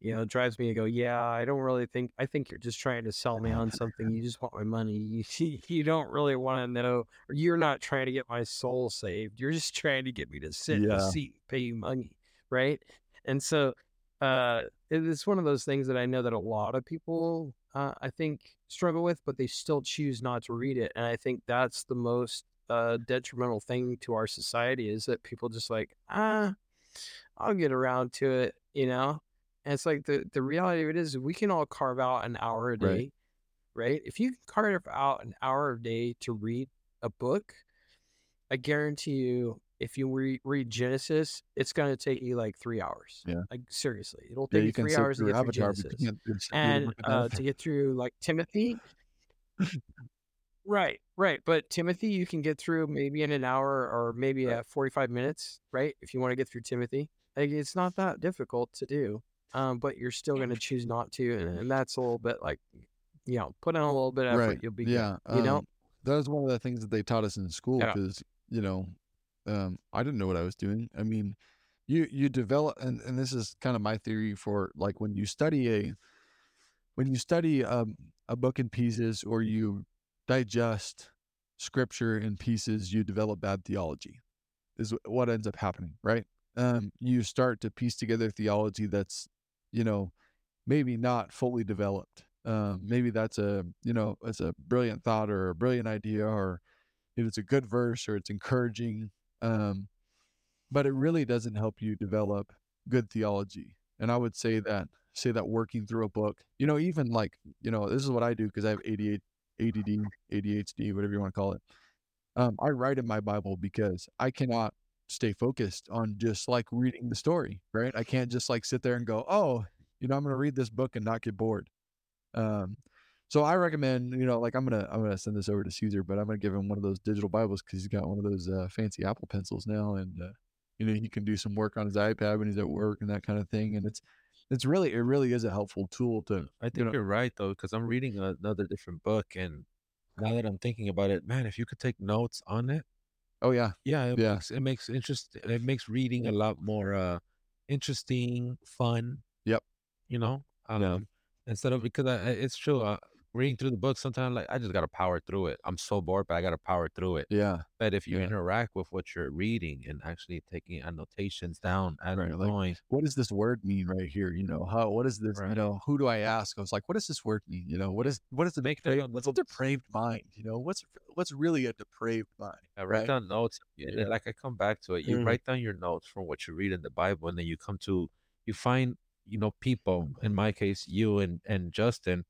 you know, drives me to go, yeah, I don't really think, I think you're just trying to sell me on something. You just want my money. You, you don't really want to know, or you're not trying to get my soul saved. You're just trying to get me to sit in a seat and pay you money. Right. And so, uh, it's one of those things that I know that a lot of people, uh, I think, struggle with, but they still choose not to read it. And I think that's the most uh, detrimental thing to our society is that people just like, ah, I'll get around to it, you know? And it's like the, the reality of it is we can all carve out an hour a day, Right. right? If you can carve out an hour a day to read a book, I guarantee you, if you re- read Genesis, it's going to take you like three hours. Yeah. Like seriously, it'll take you you three hours to get through Avatar, but Genesis. you can't do- sit through the And uh, to get through like Timothy, Right, right. But Timothy, you can get through maybe in an hour or maybe Right. at 45 minutes, right? If you want to get through Timothy. Like it's not that difficult to do. Um, but you're still going to choose not to. And, and that's a little bit like, you know, put in a little bit of effort, Right. you'll be Yeah. good. You know? Um, that was one of the things that they taught us in school Yeah. because, you know, um, I didn't know what I was doing. I mean, you you develop and, and this is kind of my theory for like when you study a when you study um, a book in pieces or you digest scripture in pieces, you develop bad theology. Is what ends up happening, right? Um, you start to piece together theology that's, you know, maybe not fully developed. Um, maybe that's a you know it's a brilliant thought or a brilliant idea or it's a good verse or it's encouraging, um, but it really doesn't help you develop good theology. And I would say that say that working through a book, you know, even like you know this is what I do because I have ADHD, ADD, ADHD, whatever you want to call it. Um, I write in my Bible because I cannot stay focused on just like reading the story, right? I can't just like sit there and go, oh, you know, I'm going to read this book and not get bored. Um, so I recommend, you know, like I'm gonna I'm gonna send this over to Caesar, but I'm gonna give him one of those digital Bibles because he's got one of those uh, fancy Apple pencils now, and uh, you know he can do some work on his iPad when he's at work and that kind of thing. And it's it's really it really is a helpful tool to I think you know you're right though, because I'm reading another different book, and now that I'm thinking about it, man, if you could take notes on it, Oh yeah. Yeah, it Yeah. makes it makes interest it makes reading a lot more uh interesting, fun. Yep. You know? Um, Yeah. instead of because I, it's true, uh, reading through the book sometimes like I just gotta power through it. I'm so bored, but I gotta power through it. Yeah. But if you Yeah. interact with what you're reading and actually taking annotations down as Right, like, going, What does this word mean right here? You know, how what is this? You know, who do I ask? I was like, what does this word mean? You know, what is what is a Make them- what's a depraved mind? You know, what's what's really a depraved mind? I write Right. down notes. Yeah, like I come back to it. You Mhm. write down your notes from what you read in the Bible, and then you come to you find you know people. In my case, you and and Justin,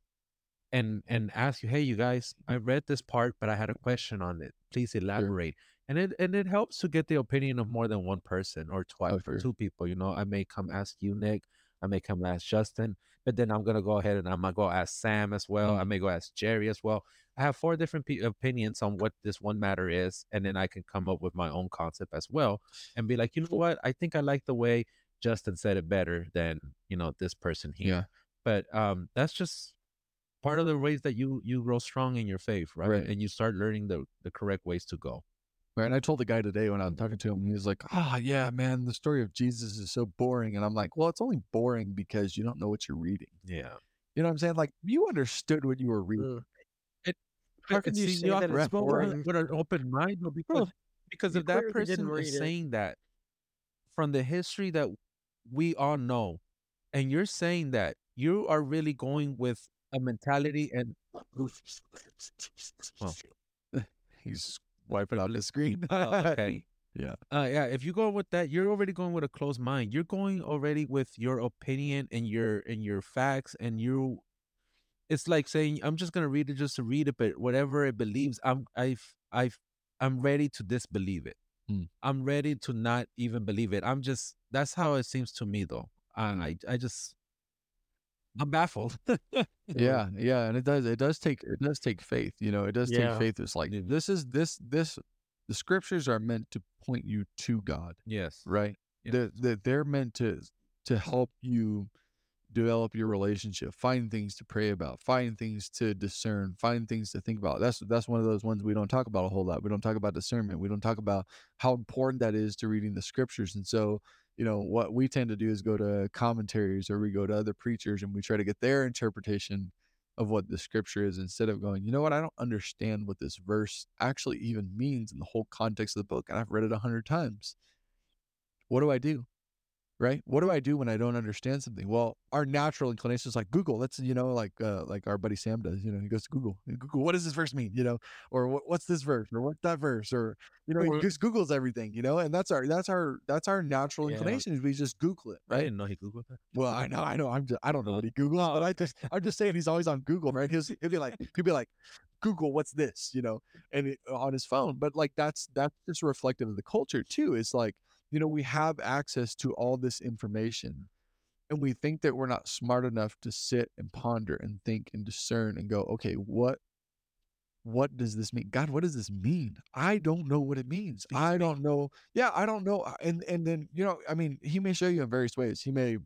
and and ask you, hey, you guys, I read this part, but I had a question on it. Please elaborate. And it and it helps to get the opinion of more than one person or twice Oh, or two people. You know, I may come ask you, Nick. I may come ask Justin, but then I'm gonna go ahead and I'm gonna go ask Sam as well. I Mhm. may go ask Jerry as well. I have four different pe- opinions on what this one matter is, and then I can come up with my own concept as well, and be like, you know what? I think I like the way Justin said it better than you know this person here. Yeah. But um, that's just part of the ways that you you grow strong in your faith, right? Right. And you start learning the the correct ways to go. Right. And I told the guy today when I was talking to him, he was like, "Ah, yeah, man, the story of Jesus is so boring." And I'm like, "Well, it's only boring because you don't know what you're reading." Yeah. You know what I'm saying? Like you understood what you were reading. Mm. How can you say that it's boring? with an open mind? though, Because, Well, because if that person is it. saying that from the history that we all know, and you're saying that you are really going with a mentality and Well. He's wiping out the screen. Oh, okay. Yeah. Uh, yeah. If you go with that, you're already going with a closed mind. You're going already with your opinion and your and your facts, and you. It's like saying, "I'm just gonna read it just to read it," but whatever it believes, I'm I've I've I'm ready to disbelieve it. Hmm. I'm ready to not even believe it. I'm just that's how it seems to me, though. And I I just I'm baffled. yeah yeah and it does it does take it does take faith you know it does Yeah. take faith it's like this is this this the scriptures are meant to point you to god Yes. right they're, they're, they're meant to to help you develop your relationship find things to pray about find things to discern find things to think about that's that's one of those ones we don't talk about a whole lot we don't talk about discernment we don't talk about how important that is to reading the scriptures and so you know what we tend to do is go to commentaries or we go to other preachers and we try to get their interpretation of what the scripture is instead of going you know what? I don't understand what this verse actually even means in the whole context of the book and i've read it a hundred times. What do i do right what do i do when i don't understand something well our natural inclination is like google that's you know like uh like our buddy sam does you know he goes to google google what does this verse mean you know or what, what's this verse or what's that verse or you know he just googles everything you know and that's our that's our that's our natural Yeah. inclination is we just google it I right didn't know he googled that. well, I know, I know. I'm just, I don't know what he Googled, but I just, I'm just saying he's always on Google, right? He'll, he'll be like, he'll be like, Google, what's this, you know, and it, on his phone. But like, that's that's just reflective of the culture too. Is like, you know, we have access to all this information, and we think that we're not smart enough to sit and ponder and think and discern and go, okay, what, what does this mean? God, what does this mean? I don't know what it means. I don't know. Yeah, I don't know. And and then you know, I mean, he may show you in various ways. He may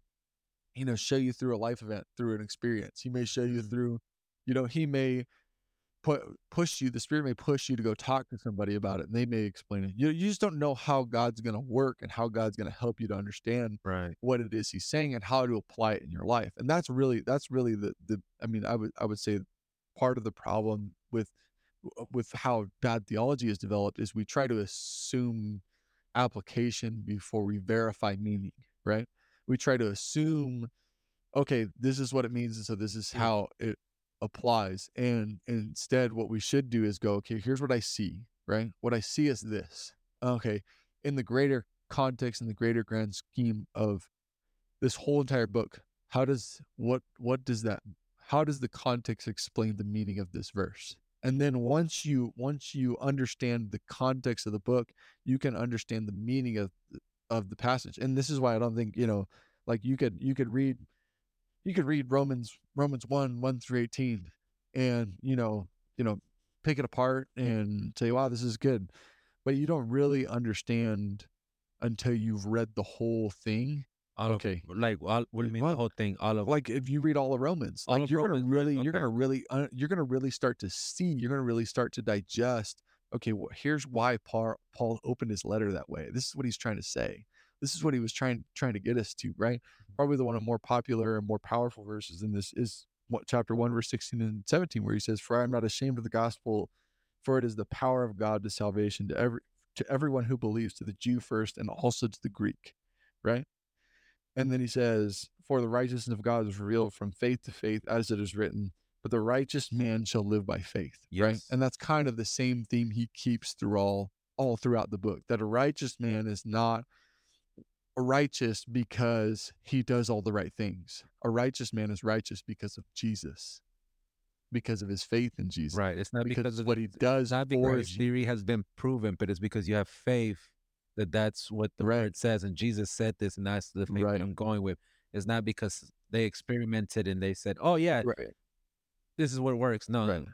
you know show you through a life event through an experience he may show you Mhm. through you know he may put push you the spirit may push you to go talk to somebody about it and they may explain it. You, you just don't know how god's going to work and how god's going to help you to understand Right. what it is he's saying and how to apply it in your life and that's really that's really the the i mean i would i would say part of the problem with with how bad theology is developed is we try to assume application before we verify meaning right? We try to assume okay this is what it means and so this is how it applies and instead what we should do is go okay here's what i see right? What i see is this. Okay in the greater context in the greater grand scheme of this whole entire book how does what what does that how does the context explain the meaning of this verse? And then once you once you understand the context of the book you can understand the meaning of of the passage. And this is why i don't think you know like you could you could read you could read romans romans 1 1 through 18 and you know you know pick it apart and say wow this is good but you don't really understand until you've read the whole thing All Okay. Of, like, all, what do you mean Well, the whole thing? All of like if you read all of romans All like of you're Romans, gonna really you're gonna really uh, you're gonna really start to see you're gonna really start to digest okay, well, here's why Paul Paul opened his letter that way. This is what he's trying to say. This is what he was trying trying to get us to, right? Mm-hmm. Probably the one of more popular and more powerful verses in this is what chapter one, verse sixteen and seventeen, where he says, "For I am not ashamed of the gospel, for it is the power of God to salvation to every to everyone who believes, to the Jew first, and also to the Greek." Right? And then he says, For the righteousness of God is revealed from faith to faith, as it is written, but the righteous man shall live by faith. Right. Yes. And that's kind of the same theme he keeps through all all throughout the book. That a righteous man is not righteous because he does all the right things. A righteous man is righteous because of Jesus. Because of his faith in Jesus. Right. It's not Because, because of what he does not because theory has been proven, but it's because you have faith that that's what the Right. word says, and Jesus said this, and that's the faith Right. I'm going with. It's not because they experimented and they said, "Oh yeah, Right. this is what works." No, Right. no.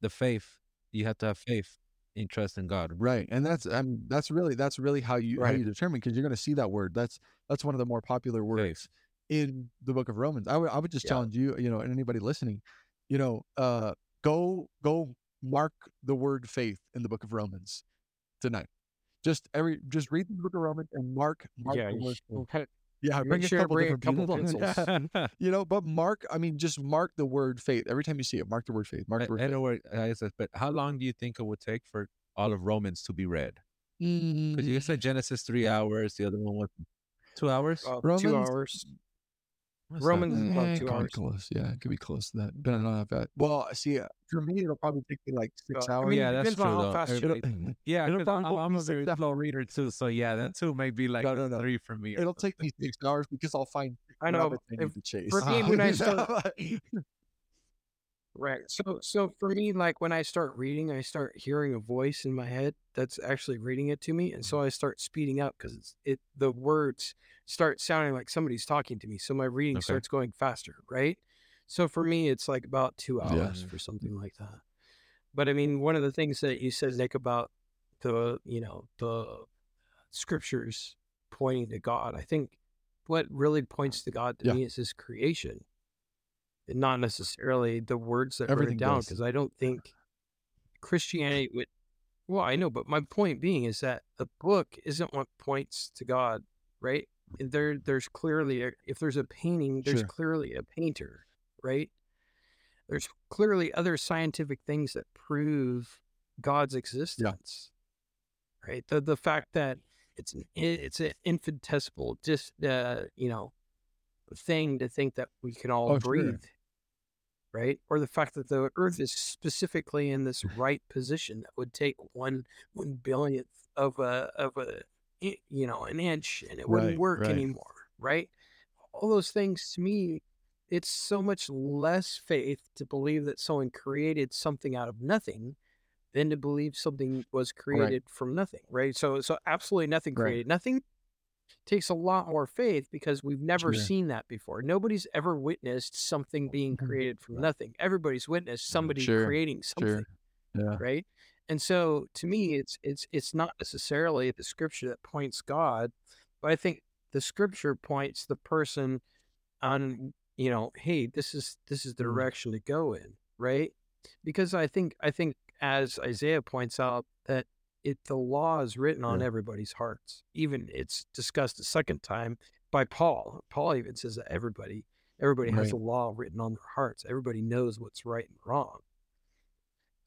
the faith you have to have faith and trust in God. Right, and that's mean, that's really that's really how you how you determine because you're going to see that word. That's that's one of the more popular words in the book of Romans. I would I would just Yeah. challenge you, you know, and anybody listening, you know, uh, go go mark the word faith in the book of Romans tonight. Just every just read the book of Romans and mark mark Yeah. the word. faith. Kind of- Yeah, make bring sure a to couple bring a different couple pencils. you know, but mark. I mean, just mark the word faith every time you see it. Mark the word faith. Mark I, the word I faith. know where I said, but how long do you think it would take for all of Romans to be read? Because you Mm, said Genesis three hours, the other one was two hours. about Romans- two hours. What's? Romans is about Eh, two hours. Close, yeah, it could be close to that. Depending on how fast. Well, see, uh, for me, it'll probably take me like six Uh, I hours. mean, yeah, that's true how fast you Everybody- It'll, yeah, it'll 'cause probably I'm, I'm a very slow reader too, so yeah, that too may be like No, no, no. three for me. it'll something. take me six hours because I'll find I know. rabbits I if- need to chase. for me, when I You know? start- Right. So so for me, like when I start reading, I start hearing a voice in my head that's actually reading it to me, and mm-hmm. so I start speeding up because it's it the words start sounding like somebody's talking to me. So my reading Okay. starts going faster, right? So for me, it's like about two Yeah. hours for something mm-hmm. like that. But I mean, one of the things that you said, Nick, about the you know the scriptures pointing to God, I think what really points to God to Yeah. me is His creation not necessarily the words that Everything written down because I don't think Christianity would. Well, I know, but my point being is that the book isn't what points to God, right? There, there's clearly a, if there's a painting, there's Sure. clearly a painter, right? There's clearly other scientific things that prove God's existence, right? The the fact that it's an it's an infinitesimal, just uh, you know, thing to think that we can all Oh, sure. Right? Or the fact that the Earth is specifically in this right position that would take one one billionth of a of a you know an inch and it wouldn't Right, work right. anymore, right? All those things to me, it's so much less faith to believe that someone created something out of nothing than to believe something was created from nothing, right? So so absolutely nothing Right. created nothing takes a lot more faith because we've never Sure. seen that before. Nobody's ever witnessed something being Mhm. created from nothing. Everybody's witnessed somebody Sure, creating something, Yeah. right? And so to me it's it's it's not necessarily the scripture that points God, but I think the scripture points the person on, you know, hey, this is this is the Mm. direction to go in, right? Because I think I think as Isaiah points out that it the law is written on Yeah. everybody's hearts. Even it's discussed a second time by Paul. Paul even says that everybody everybody has Right. the law written on their hearts. Everybody knows what's right and wrong.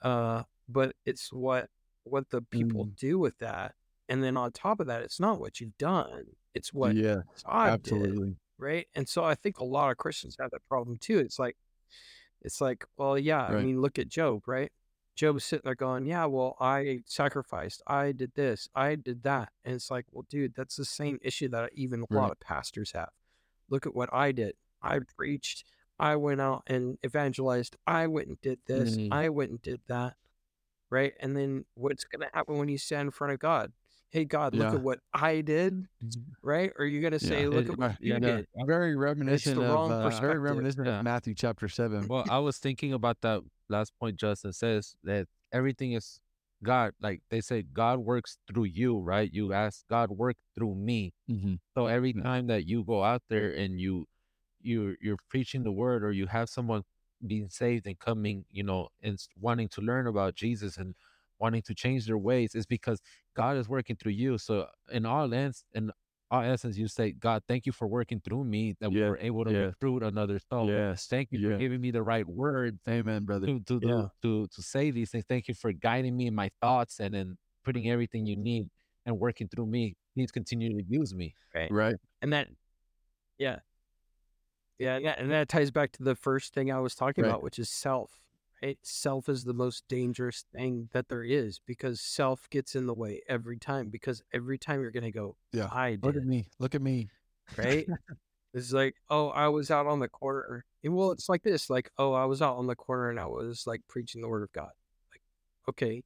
Uh, but it's what what the people Mm. do with that, and then on top of that, it's not what you've done. It's what yeah, God did absolutely. right? And so I think a lot of Christians have that problem too. It's like, it's like, well, yeah, I mean, look at Job, right? Job's sitting there going, yeah, well, I sacrificed, I did this, I did that, and it's like, well, dude, that's the same issue that even a lot of pastors have. Look at what I did. I preached. I went out and evangelized. I went and did this. Mhm. I went and did that. Right. And then what's going to happen when you stand in front of God? Hey, God, look at what I did. Right. Or are you going to say, Yeah. look It- at what Uh, you yeah, did? very reminiscent of uh, very reminiscent Yeah. of Matthew chapter seven. Well, I was thinking about that last point Justin says that everything is God. Like they say, God works through you, right? You ask God work through me. hmm So every time that you go out there and you you you're preaching the word or you have someone being saved and coming, you know, and wanting to learn about Jesus and wanting to change their ways is because God is working through you. So in all ends, in all essence, you say, God, thank you for working through me that we Yeah, were able to yeah. recruit another soul. Yes. Thank you Yeah. for giving me the right words Amen, brother. to to, Yeah. to to to say these things. Thank you for guiding me in my thoughts and then putting mm. everything you need and working through me. Please continue to use me. Right. and that yeah yeah yeah and that ties back to the first thing i was talking Right. about which is self right self is the most dangerous thing that there is because self gets in the way every time because every time you're gonna go Yeah. i Look at me. Look at me. right? It's like oh i was out on the corner. And well it's like this like oh i was out on the corner and i was like preaching the word of god. Like okay.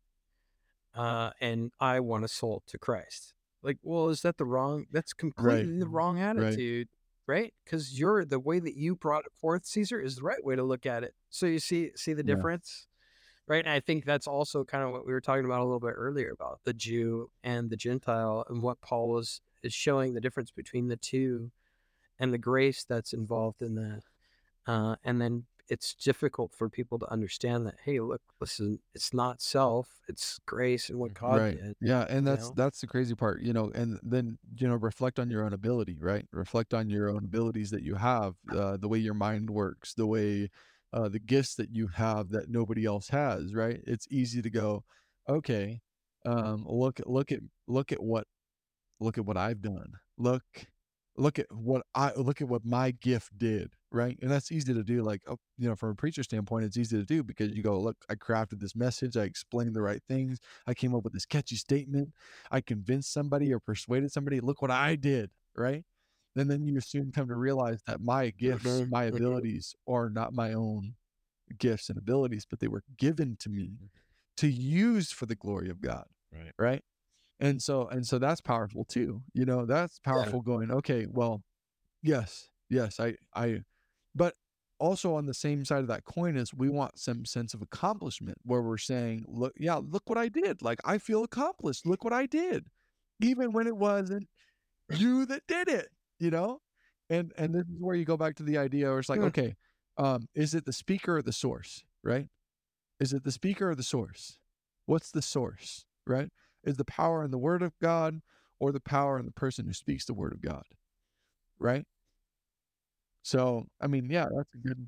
Uh and i want a soul to christ. Like well is that the wrong that's completely the wrong attitude. right because you're the way that you brought it forth caesar is the right way to look at it. So you see see the Yeah. difference right? And i think that's also kind of what we were talking about a little bit earlier about the jew and the gentile and what paul was is showing the difference between the two and the grace that's involved in that uh, and then it's difficult for people to understand that hey look listen it's not self it's grace and what god right. did Yeah, and that's know? that's the crazy part, you know. And then you know, reflect on your own ability, right? Reflect on your own abilities that you have, uh, the way your mind works, the way, uh, the gifts that you have that nobody else has, right? It's easy to go, okay, um, look, look at, look at what, look at what I've done. Look, look at what I look at what my gift did, right? And that's easy to do. Like, oh, you know, from a preacher standpoint, it's easy to do because you go, look, I crafted this message, I explained the right things, I came up with this catchy statement, I convinced somebody or persuaded somebody. Look what I did, right? And then you soon come to realize that my gifts, Mhm, my mhm. abilities are not my own gifts and abilities, but they were given to me to use for the glory of God. Right. Right. And so and so that's powerful too. You know, that's powerful going, okay, well, yes, yes, I I but also on the same side of that coin is we want some sense of accomplishment where we're saying, look, yeah, look what I did. Like I feel accomplished. Look what I did. Even when it wasn't you that did it, you know? And and this is where you go back to the idea where it's like, Hmm. okay, um, is it the speaker or the source, right? Is it the speaker or the source? What's the source, right? Is the power in the word of God or the power in the person who speaks the word of God, right? So, I mean, yeah, that's a good.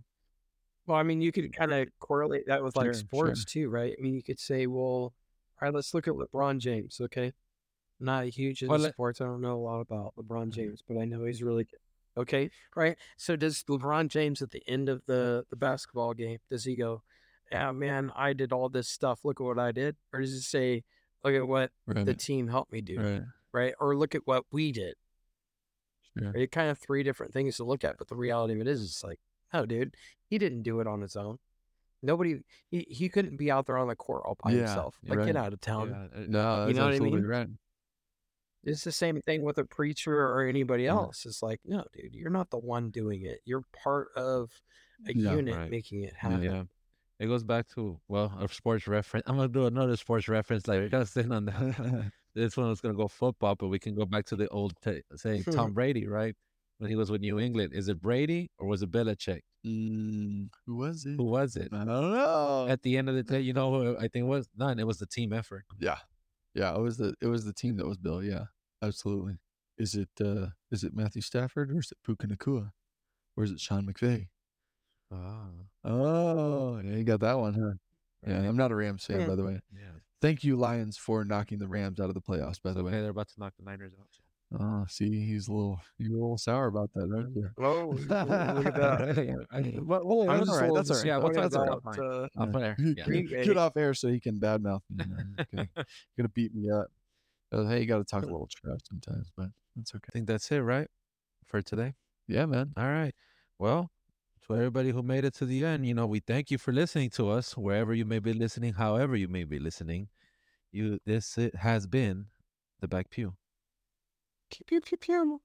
Well, I mean, you could kind of correlate that with like Sure, sure. sports too, right? I mean, you could say, well, all right, let's look at LeBron James, okay? Not a huge into Well, sports. I don't know a lot about LeBron mm-hmm. James, but I know he's really good. Okay, right? So does LeBron James at the end of the the basketball game, does he go, "Yeah, man, I did all this stuff. Look at what I did," or does he say, "Look at what Right. the team helped me do," right. right? Or look at what we did. Sure. Right? Kind of three different things to look at, but the reality of it is, it's like, no, dude, he didn't do it on his own. Nobody, he, he couldn't be out there on the court all by Yeah, himself. Like, right. get out of town. Yeah, uh, No, You know what I mean? right. It's the same thing with a preacher or anybody Yeah. else. It's like, no, dude, you're not the one doing it. You're part of a unit making it happen. It goes back to well, a sports reference. I'm gonna do another sports reference. Like sit on that. this one was gonna go football, but we can go back to the old t- saying Tom Brady, right? When he was with New England, is it Brady or was it Belichick? Mm, who was it? Who was it? I don't know. At the end of the day, you know, who I think it was none. It was the team effort. Yeah, yeah. It was the it was the team that was Bill. Yeah, absolutely. Is it uh is it Matthew Stafford or is it Puka Nacua? Or is it Sean McVay? Ah, Oh, yeah, you got that one, huh? Yeah, I'm not a Rams fan, by the way. yeah. Thank you, Lions, for knocking the Rams out of the playoffs. By the way. they're about to knock the Niners out. Oh, see, he's a little you're a little sour about that, aren't you? Oh, look at that. Well, I'm that's just a right. little That's all right. Yeah, we'll disappointed talk about about, it uh, I'll put there. Get- Yeah. Green get off air so he can badmouth me. man. Okay. gonna beat me up. Uh, hey, you got to talk a little trash sometimes, but that's okay. I okay. think that's it, right? For today. Yeah, man. All right. Well, to everybody who made it to the end, you know, we thank you for listening to us wherever you may be listening, however you may be listening. You this it has been the back pew. Pew, pew, pew, pew.